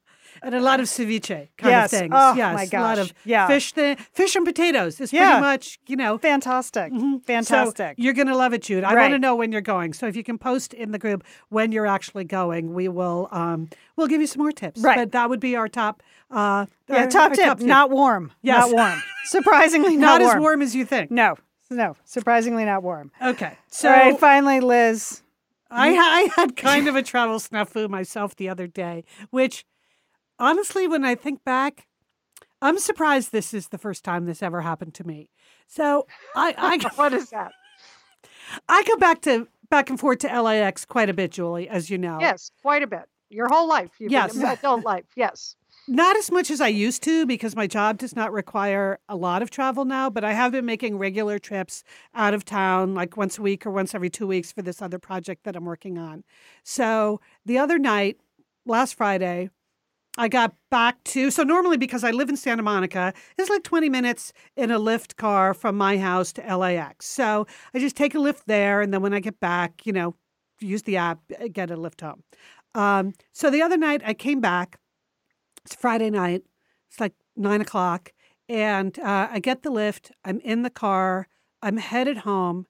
And a lot of ceviche kind Yes. of things. Oh, yes, my a lot gosh. of Yeah. fish, thi- fish and potatoes is Yeah. pretty much you know. Fantastic, So fantastic. you're going to love it, Jude. I want to know when you're going. So if you can post in the group when you're actually going, we will um, we'll give you some more tips. Right. But that would be our top. Uh, yeah, our- top our tip: not warm. Yes. Not warm. Surprisingly, not not, as warm as you think. No, no. Surprisingly, not warm. Okay. So All right, finally, Liz. I, I had kind of a travel snafu myself the other day, which honestly, when I think back, I'm surprised this is the first time this ever happened to me. So I, I What is that? I go back to back and forth to LAX quite a bit, Julie, as you know. Yes, quite a bit. Your whole life. You've Yes. been adult life. Yes. Not as much as I used to because my job does not require a lot of travel now, but I have been making regular trips out of town, like once a week or once every two weeks for this other project that I'm working on. So the other night, last Friday, I got back to so normally because I live in Santa Monica, it's like 20 minutes in a Lyft car from my house to LAX. So I just take a Lyft there, and then when I get back, you know, use the app, uh, get a Lyft home. Um, so the other night I came back. It's Friday night. It's like nine o'clock, and uh, I get the Lyft. I'm in the car. I'm headed home,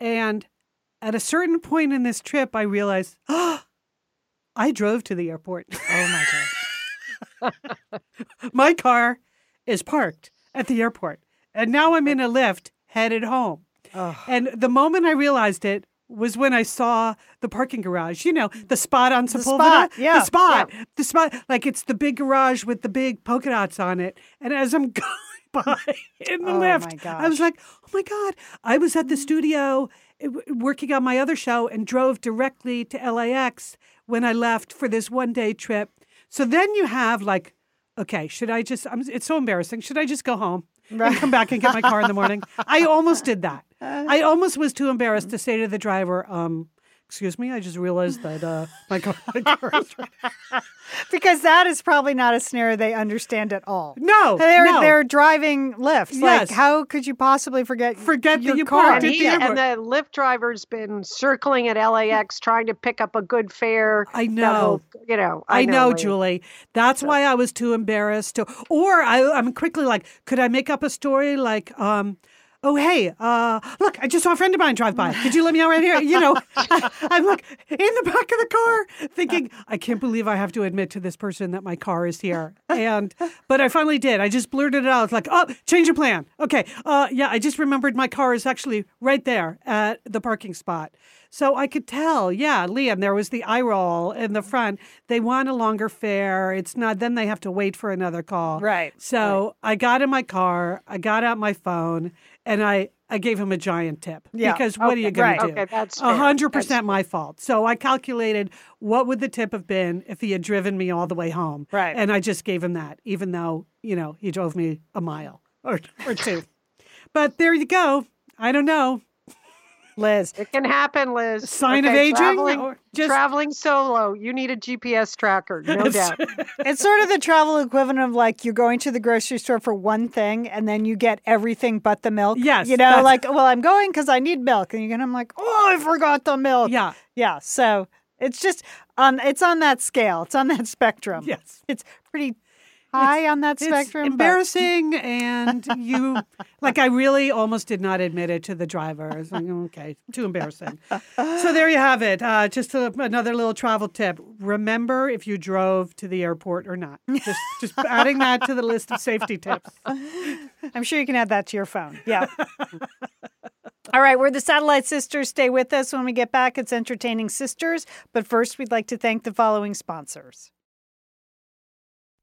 and at a certain point in this trip, I realized, oh, I drove to the airport. Oh my god. My car is parked at the airport, and now I'm in a Lyft headed home. Oh. And the moment I realized it was when I saw the parking garage. You know, the spot on Sepulveda. spot, yeah, The spot. The spot. Like it's the big garage with the big polka dots on it. And as I'm going by in the Oh, Lyft, I was like, oh my God. I was at the studio eh, working on my other show and drove directly to LAX when I left for this one day trip. So then you have like, okay, should I just, I'm, it's so embarrassing. Should I just go home and come back and get my car in the morning? I almost did that. I almost was too embarrassed to say to the driver, um, excuse me, I just realized that uh, my car, my car is because that is probably not a scenario they understand at all. No, they're no. they're driving Lyfts. Yes. Like, how could you possibly forget Forget that your you car? parked And, at he, the and the Lyft driver's been circling at LAX trying to pick up a good fare. I know. will- you know. I, know, Lee. Julie. That's why I was too embarrassed to. Or I, I'm quickly like, could I make up a story like, um, oh hey, uh, look, I just saw a friend of mine drive by. Could you let me out right here? You know, I, I'm like in the back of the car, thinking, I can't believe I have to admit to this person that my car is here. And but I finally did. I just blurted it out. It's like, oh, change of plan. Okay, uh, yeah, I just remembered my car is actually right there at the parking spot. So I could tell, yeah, Lian, there was the eye roll in the front. They want a longer fare. It's not, then they have to wait for another call. Right, So I got in my car, I got out my phone, and I, I gave him a giant tip. Yeah, Because what are you going right. to do? Okay, that's A hundred percent my fault. So I calculated what would the tip have been if he had driven me all the way home. Right. And I just gave him that, even though, you know, he drove me a mile or, or two. but there you go. I don't know. Liz. It can happen, Liz. Sign of aging Traveling, just- traveling solo. You need a GPS tracker, no doubt. It's sort of the travel equivalent of like you're going to the grocery store for one thing and then you get everything but the milk. Yes, You know, that's- like, well, I'm going because I need milk. And you're I'm like, oh, I forgot the milk. Yeah. Yeah. So it's just on, it's on that scale, it's on that spectrum. Yes. It's pretty high on that spectrum. embarrassing, and you like. I really almost did not admit it to the driver. I was like, okay, too embarrassing. So there you have it. Uh, just a, another little travel tip. Remember if you drove to the airport or not. Just just adding that to the list of safety tips. I'm sure you can add that to your phone. Yeah. All right, we're the Satellite Sisters. Stay with us when we get back. It's Entertaining Sisters. But first, we'd like to thank the following sponsors.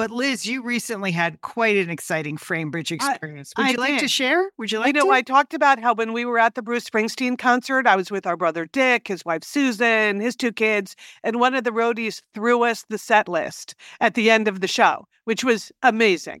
But Liz, you recently had quite an exciting FrameBridge experience. Would I you like to share? Would you like you know, to? I talked about how when we were at the Bruce Springsteen concert, I was with our brother Dick, his wife Susan, his two kids, and one of the roadies threw us the set list at the end of the show, which was amazing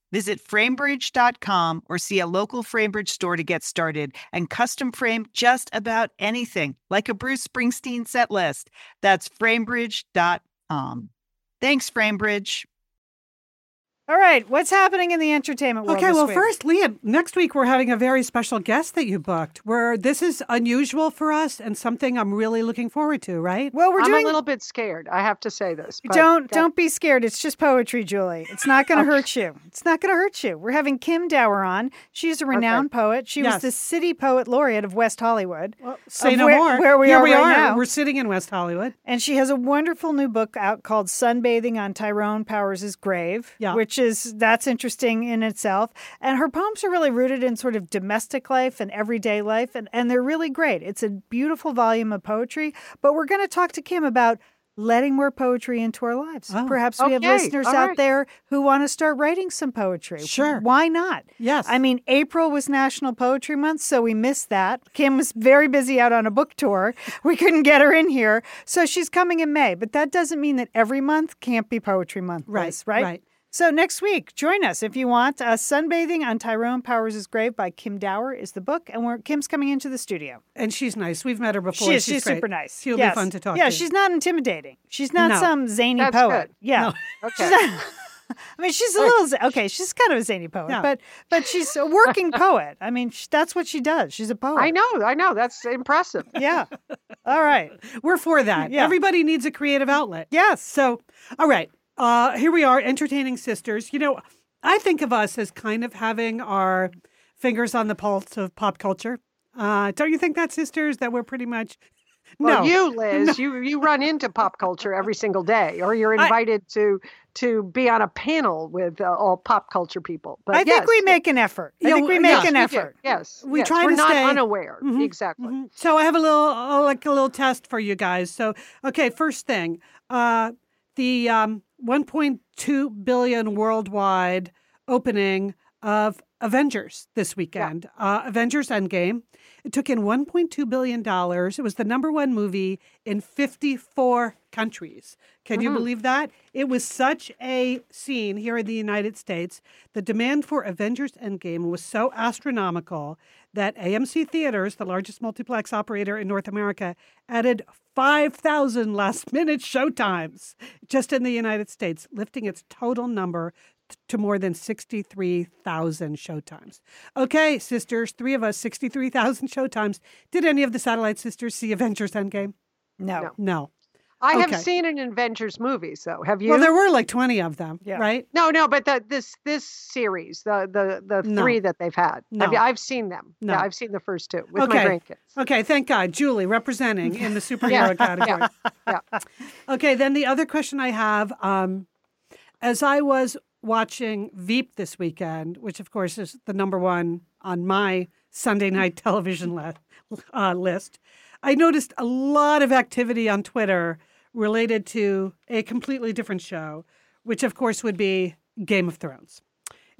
Visit framebridge.com or see a local FrameBridge store to get started and custom frame just about anything, like a Bruce Springsteen set list. That's framebridge.com. Thanks, FrameBridge. All right, what's happening in the entertainment world? Okay, this well, week? first, Leah, next week we're having a very special guest that you booked. Where this is unusual for us and something I'm really looking forward to. Right? well, we're I'm doing. a little bit scared. I have to say this. but don't that- don't be scared. It's just poetry, Julie. It's not going to hurt you. It's not going to hurt you. We're having Kim Dower on. She's a renowned poet. She was the city poet laureate of West Hollywood. Well, say no where- more. where we Here are we right are. now. We're sitting in West Hollywood. And she has a wonderful new book out called Sunbathing on Tyrone Powers' Grave, Yeah. which is that's interesting in itself. And her poems are really rooted in sort of domestic life and everyday life, and, and they're really great. It's a beautiful volume of poetry. But we're going to talk to Kim about letting more poetry into our lives. Oh. Perhaps we have listeners all out there who want to start writing some poetry. Sure. Why not? Yes. I mean, April was National Poetry Month, so we missed that. Kim was very busy out on a book tour. We couldn't get her in here. So she's coming in May, but that doesn't mean that every month can't be Poetry Month, Right, right? right. So next week, join us if you want. Uh, Sunbathing on Tyrone Powers' Grave by Kim Dower is the book, and we're, Kim's coming into the studio. and she's nice. We've met her before. She is, she's she's super nice. She'll Yes. be fun to talk yeah, to. Yeah, she's not intimidating. She's not No. some zany That's poet. good. Yeah. Okay. Not- I mean, she's a little okay. She's kind of a zany poet, Yeah. but but she's a working poet. I mean, sh- that's what she does. She's a poet. I know. I know. That's impressive. Yeah. All right. We're for that. Yeah. Everybody needs a creative outlet. Yes. So, all right. Uh, here we are, entertaining sisters. You know, I think of us as kind of having our fingers on the pulse of pop culture. Uh, don't you think that, sisters, that we're pretty much. Well, no. you, Liz, you you run into pop culture every single day, or you're I- invited to to be on a panel with uh, all pop culture people. But I think we make an effort. I think we make yes, an we effort. Yes, We yes. try We're to not stay- unaware. Mhm, Exactly. Mhm. So I have a little, uh, like a little test for you guys. So, okay, first thing, uh, the um, 1.2 billion worldwide opening of Avengers this weekend. Uh, Avengers Endgame. It took in 1.2 billion dollars. It was the number one movie in 54 countries. Can you Mhm. believe that? It was such a scene here in the United States. The demand for Avengers Endgame was so astronomical that AMC Theaters, the largest multiplex operator in North America, added 5,000 last minute showtimes just in the United States, lifting its total number to more than 63,000 showtimes. Okay, sisters, three of us, 63,000 showtimes. Did any of the satellite sisters see Avengers Endgame? No. No. No. I Okay. have seen an Avengers movie, so have you? Well, there were like 20 of them, Yeah. right? no, no, but the, this this series, the the the No. three that they've had, No. Have I've seen them. No. Yeah, I've seen the first two with Okay. my grandkids. Okay, thank God. Julie representing in the superhero Yeah, category. yeah. Okay, then the other question I have um, as I was watching Veep this weekend, which of course is the number one on my Sunday night television li- uh, list, I noticed a lot of activity on Twitter related to a completely different show, which of course would be Game of Thrones.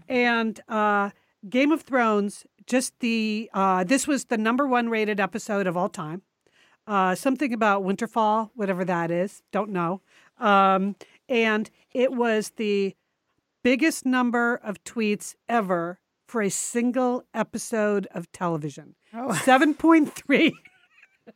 And uh, Game of Thrones, just the uh, this was the number one rated episode of all time. Uh, something about Winterfell, whatever that is, don't know. Um, and it was the biggest number of tweets ever for a single episode of television. Oh. 7.3.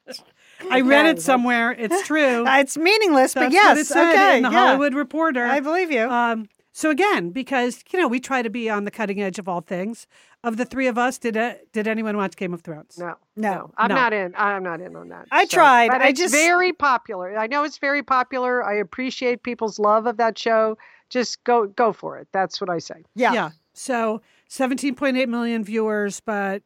I read Okay. it somewhere. It's true. Uh, It's meaningless, but yes. what it said okay. in the yeah. Hollywood Reporter. I believe you. Um, so again, because you know we try to be on the cutting edge of all things. Of the three of us, did uh, did anyone watch Game of Thrones? No, No. I'm No. not in. I'm not in on that. I So- tried. but I it's just- very popular. I know it's very popular. I appreciate people's love of that show. Just go go for it. That's what I say. yeah. Yeah. So 17.8 million viewers, but n-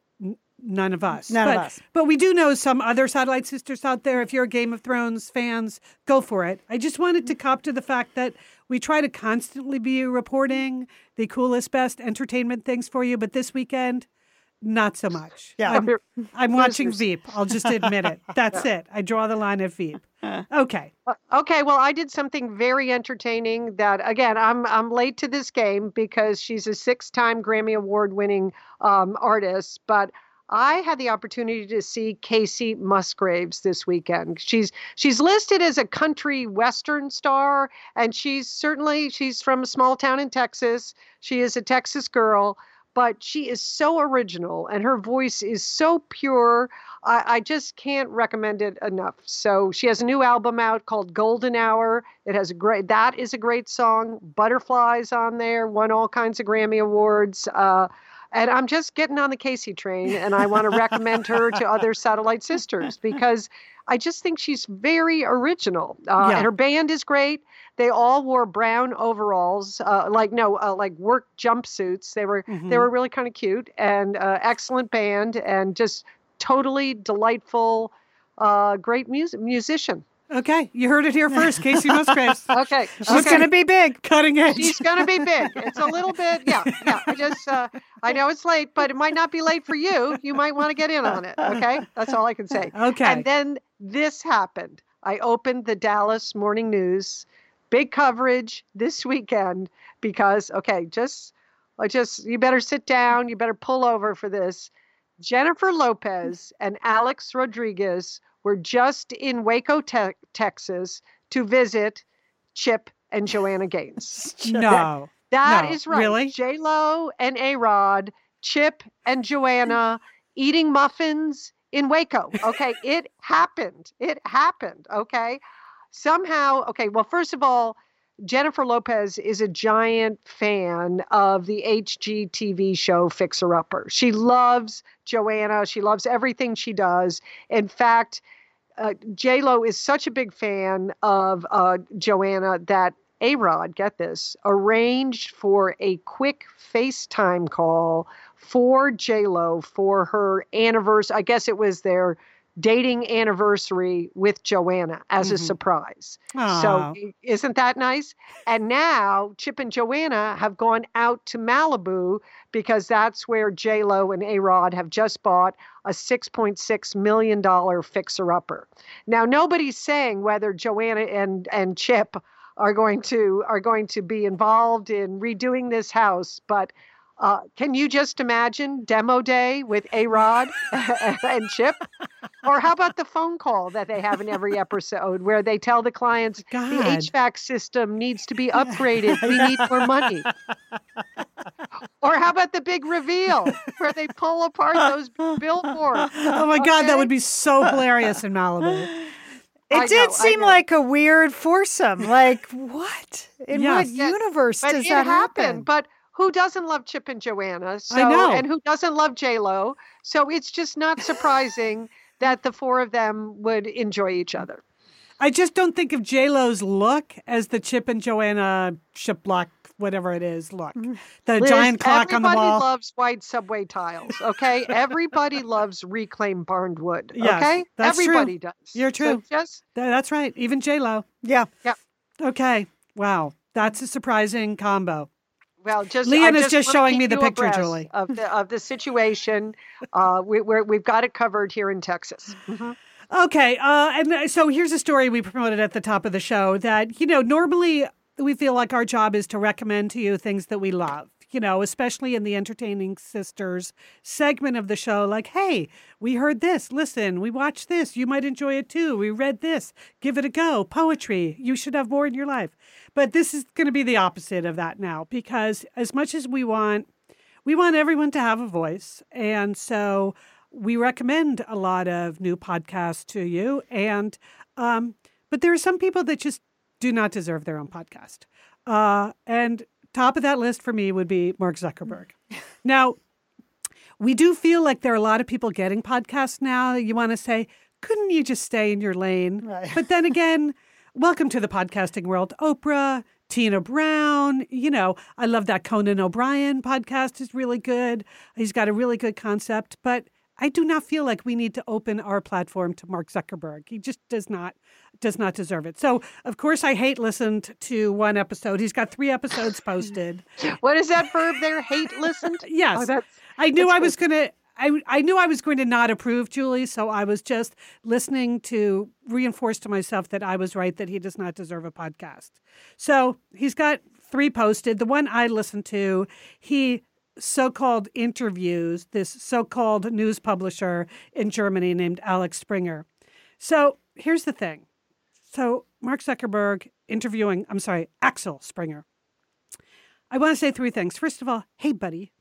none of us. None of but, us. But we do know some other satellite sisters out there. If you're Game of Thrones fans, go for it. I just wanted to cop to the fact that we try to constantly be reporting the coolest, best entertainment things for you, but this weekend, not so much. Yeah. I'm, I'm watching Veep. I'll just admit it. That's it. I draw the line at Veep. Okay. Uh, Okay, well, I did something very entertaining. That again, I'm I'm late to this game because she's a six-time Grammy Award-winning um, artist, but. I had the opportunity to see Kacey Musgraves this weekend. She's she's listed as a country western star, and she's certainly she's from a small town in Texas. She is a Texas girl, but she is so original, and her voice is so pure. I, I just can't recommend it enough. So she has a new album out called Golden Hour. It has a great that is a great song. Butterflies on there, won all kinds of Grammy awards. Uh, and I'm just getting on the Kacey train, and I want to recommend her to other satellite sisters because I just think she's very original. Uh, Yeah. And her band is great. They all wore brown overalls, uh, like no, uh, like work jumpsuits. They were Mhm. they were really kind of cute and uh, excellent band, and just totally delightful, uh, great music musician. Okay. You heard it here first. Kacey Musgraves. Okay, She's okay. going to be big. Cutting edge. She's gonna be big. It's a little bit, yeah, yeah. I just, uh, I know it's late, but it might not be late for you. You might want to get in on it. Okay, that's all I can say. Okay. And then this happened. I opened the Dallas Morning News, big coverage this weekend because, okay, just, I just, you better sit down. You better pull over for this. Jennifer Lopez and Alex Rodriguez were just in Waco, te- Texas, to visit Chip and Joanna Gaines. no. That No, is right. really? J Lo and A Rod, Chip and Joanna eating muffins in Waco. Okay, it happened. It happened. Okay, somehow. Okay, well, first of all, Jennifer Lopez is a giant fan of the HGTV show Fixer Upper. She loves Joanna. She loves everything she does. In fact, uh, J Lo is such a big fan of uh, Joanna that A Rod, get this, arranged for a quick FaceTime call for J Lo for her anniversary. I guess it was their dating anniversary with Joanna as a Mhm. surprise. Aw. So isn't that nice? And now Chip and Joanna have gone out to Malibu because that's where J Lo and A Rod have just bought a $6.6 million fixer upper. Now nobody's saying whether Joanna and, and Chip are going to are going to be involved in redoing this house, but uh, can you just imagine demo day with A Rod and Chip? Or how about the phone call that they have in every episode where they tell the clients the HVAC system needs to be upgraded. We need more money. Or how about the big reveal where they pull apart those billboards? Oh my God, that would be so hilarious in Malibu. It I did know, seem like a weird foursome. Like, what? In Yes. what Yes, universe but does that happened. happen? But who doesn't love Chip and Joanna? So, know. And who doesn't love J Lo? So it's just not surprising that the four of them would enjoy each other. I just don't think of J Lo's look as the Chip and Joanna ship Shiplock, whatever it is, look. Mm-hmm. The Liz, giant clock on the wall. everybody loves white subway tiles. Okay, everybody loves reclaimed barn wood. Yes, Okay, that's true. everybody does. You're So true. just Th- That's right. Even J Lo. Yeah. Yeah. Okay. Wow. That's a surprising combo. Well, just I is just just showing me the picture, Julie. of the of the situation. Uh, we, we're, we've got it covered here in Texas. Mhm. Okay, uh, and uh, so here's a story we promoted at the top of the show that, you know, normally we feel like our job is to recommend to you things that we love, you know, especially in the Entertaining Sisters segment of the show. Like, hey, we heard this. Listen, we watched this. You might enjoy it too. We read this. Give it a go. Poetry. You should have more in your life. But this is going to be the opposite of that now because as much as we want, we want everyone to have a voice. And so we recommend a lot of new podcasts to you. And, um, but there are some people that just do not deserve their own podcast. Uh, and top of that list for me would be Mark Zuckerberg. now, we do feel like there are a lot of people getting podcasts now. You want to say, couldn't you just stay in your lane? Right. But then again, welcome to the podcasting world. Oprah, Tina Brown, you know, I love that Conan O'Brien podcast is really good. He's got a really good concept, but I do not feel like we need to open our platform to Mark Zuckerberg. He just does not does not deserve it. So, of course, I hate listened to one episode. He's got 3 episodes posted. What is that verb there? Hate listened? Yes. Oh, I knew I was going to. I, I knew I was going to not approve, Julie, so I was just listening to reinforce to myself that I was right, that he does not deserve a podcast. So he's got three posted. The one I listened to, he so called interviews this so called news publisher in Germany named Alex Springer. So here's the thing. So Mark Zuckerberg interviewing, I'm sorry, Axel Springer. I want to say three things. First of all, hey, buddy.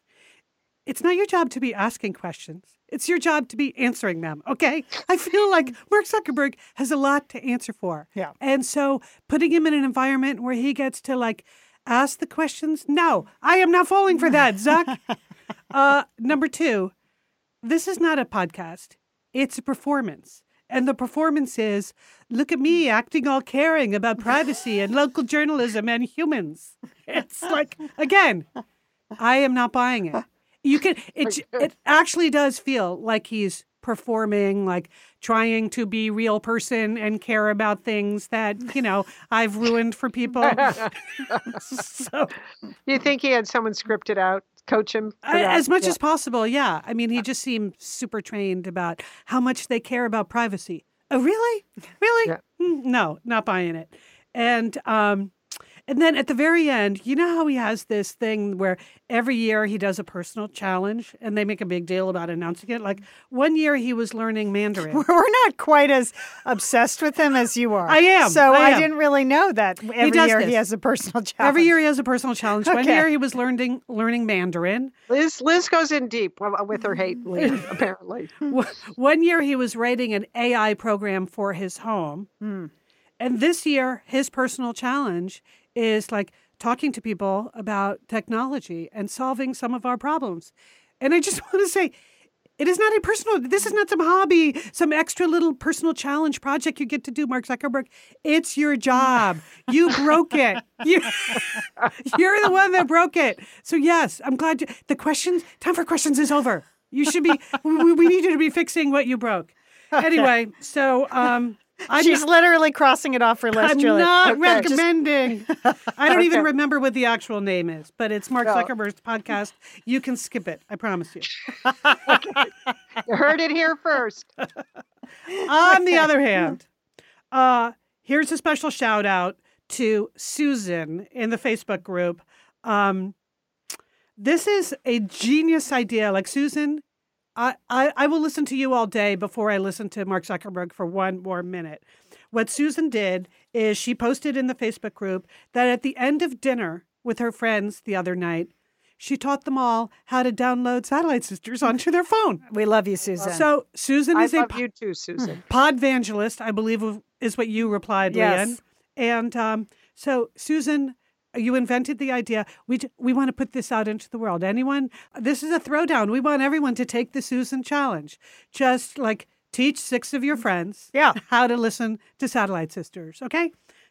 it's not your job to be asking questions. It's your job to be answering them. Okay. I feel like Mark Zuckerberg has a lot to answer for. Yeah. And so putting him in an environment where he gets to like ask the questions, no, I am not falling for that, Zuck. uh, number two, this is not a podcast, it's a performance. And the performance is look at me acting all caring about privacy and local journalism and humans. It's like, again, I am not buying it. You can it it actually does feel like he's performing like trying to be real person and care about things that, you know, I've ruined for people. so You think he had someone scripted out, coach him? I- as much Yeah. as possible, yeah. I mean, he just seemed super trained about how much they care about privacy. Oh, really? Really? Yeah. Mm, No, not buying it. And um, and then at the very end, you know how he has this thing where every year he does a personal challenge, and they make a big deal about announcing it. Like one year he was learning Mandarin. We're not quite as obsessed with him as you are. I am, So I I, didn't really know that every does year this. he has a personal challenge. Every year he has a personal challenge. One year he was learning learning Mandarin. Liz, Liz goes in deep with her hate, lead, apparently. One- One year he was writing an AI program for his home. Hmm. And this year, his personal challenge is like talking to people about technology and solving some of our problems. And I just want to say, it is not a personal, this is not some hobby, some extra little personal challenge project you get to do, Mark Zuckerberg. It's your job. You broke it. You, you're the one that broke it. So, yes, I'm glad you, the questions, time for questions is over. You should be, we, we need you to be fixing what you broke. Anyway, so um, I'm She's literally crossing it off her list, I'm Julie. not Okay. Just- recommending. I don't even remember what the actual name is, but it's Mark No. Zuckerberg's podcast. You can skip it. I promise you. You heard it here first. On the other hand, uh, here's a special shout out to Susan in the Facebook group. Um, this is a genius idea. Like Susan, I, I, I will listen to you all day before I listen to Mark Zuckerberg for one more minute. What Susan did is she posted in the Facebook group that at the end of dinner with her friends the other night, she taught them all how to download Satellite Sisters onto their phone. We love you, Susan. So Susan I is a love po- you too, Susan. podvangelist, I believe is what you replied, Yes. Lian. And um, so, Susan, you invented the idea. We we want to put this out into the world. Anyone? This is a throwdown. We want everyone to take the Susan challenge. Just like teach six of your friends Yeah. how to listen to Satellite Sisters. Okay.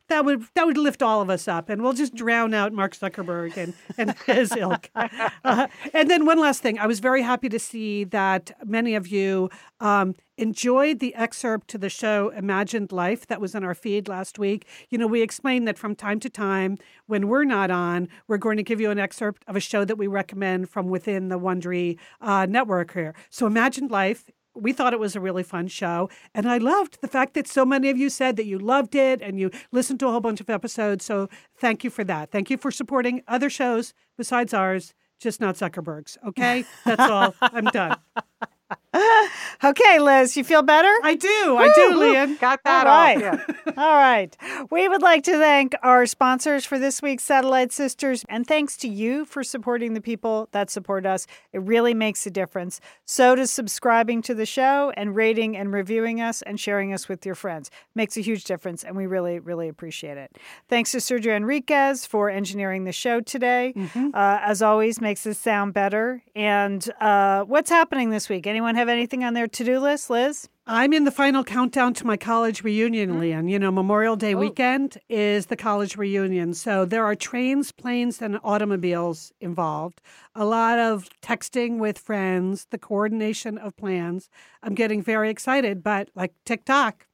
That would that would lift all of us up, and we'll just drown out Mark Zuckerberg and, and his ilk. Uh, and then one last thing, I was very happy to see that many of you um, enjoyed the excerpt to the show Imagined Life that was in our feed last week. You know, we explained that from time to time, when we're not on, we're going to give you an excerpt of a show that we recommend from within the Wondery uh, network here. So Imagined Life we thought it was a really fun show. And I loved the fact that so many of you said that you loved it and you listened to a whole bunch of episodes. So thank you for that. Thank you for supporting other shows besides ours, just not Zuckerberg's. Okay? That's all. I'm done. okay, Liz, you feel better? I do. I do, Lian. Got that All right. off. Yeah. All right. We would like to thank our sponsors for this week's Satellite Sisters, and thanks to you for supporting the people that support us. It really makes a difference. So does subscribing to the show and rating and reviewing us and sharing us with your friends. Makes a huge difference, and we really, really appreciate it. Thanks to Sergio Enriquez for engineering the show today. Uh, as always, makes us sound better. And uh, what's happening this week? Anyone have anything on their to-do list, Liz? I'm in the final countdown to my college reunion, mm. Lian. You know, Memorial Day oh. weekend is the college reunion. So there are trains, planes, and automobiles involved. A lot of texting with friends, the coordination of plans. I'm getting very excited, but like TikTok.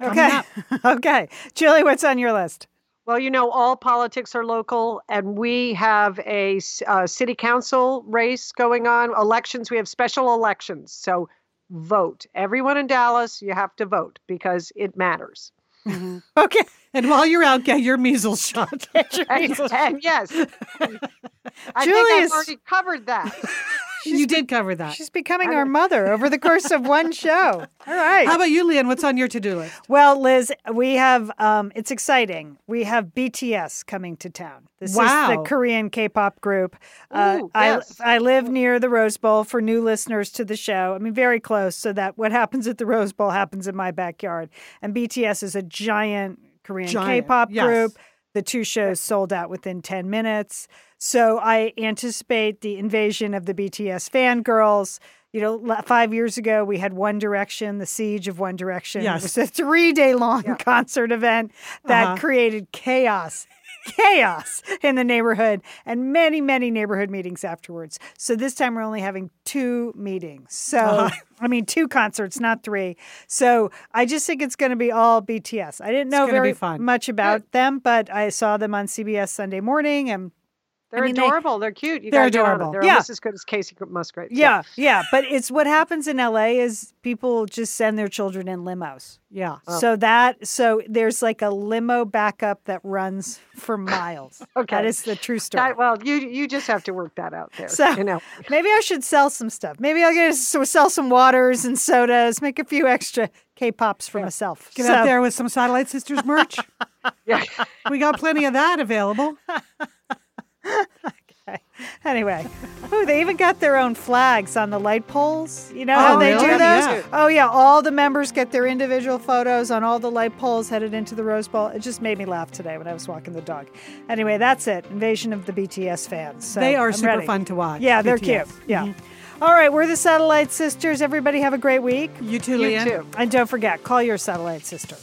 Okay. okay. Julie, what's on your list? Well, you know, all politics are local, and we have a uh, city council race going on. Elections, we have special elections. So vote. Everyone in Dallas, you have to vote because it matters. Okay. And while you're out, get your measles shot. And, and yes, I Julie think I've already covered that. You did cover that. She's becoming our mother over the course of one show. All right. How about you, Lian? What's on your to-do list? Well, Liz, we have, um, it's exciting. We have BTS coming to town. This is the Korean K pop group. Uh, Ooh, I, yes. I live near the Rose Bowl for new listeners to the show. I mean, very close, so that what happens at the Rose Bowl happens in my backyard. And BTS is a giant Korean K pop yes. group. The two shows sold out within 10 minutes. So I anticipate the invasion of the BTS fangirls. You know, five years ago, we had One Direction, the siege of One Direction. Yes. It was a three day long concert event that Uh-huh. created chaos. Chaos in the neighborhood and many, many neighborhood meetings afterwards. So this time we're only having two meetings. So, Uh-huh. I mean, two concerts, not three. So I just think it's going to be all BTS. I didn't know very much about them, but I saw them on CBS Sunday morning and They're mean, adorable. They're cute. You They're gotta get on them. adorable. They're Yeah. almost as good as Kacey Musgrave. So- Yeah, yeah. But it's what happens in LA is people just send their children in limos. Yeah. Oh. So that so there's like a limo backup that runs for miles. Okay. That is the true story. That- well, you you just have to work that out there. So- you know, Maybe I should sell some stuff. Maybe I'll get so sell some waters and sodas, make a few extra K-pops for myself. Get So- out there with some Satellite Sisters merch. yeah. we got plenty of that available. Anyway, oh, they even got their own flags on the light poles. You know how Oh, they really? do those? Yeah. Oh yeah, all the members get their individual photos on all the light poles headed into the Rose Bowl. It just made me laugh today when I was walking the dog. Anyway, that's it. Invasion of the BTS fans. So they are I'm super ready. fun to watch. Yeah, they're cute. Yeah. Mm-hmm. All right, we're the Satellite Sisters. Everybody have a great week. You too, You too. And don't forget, call your satellite sister.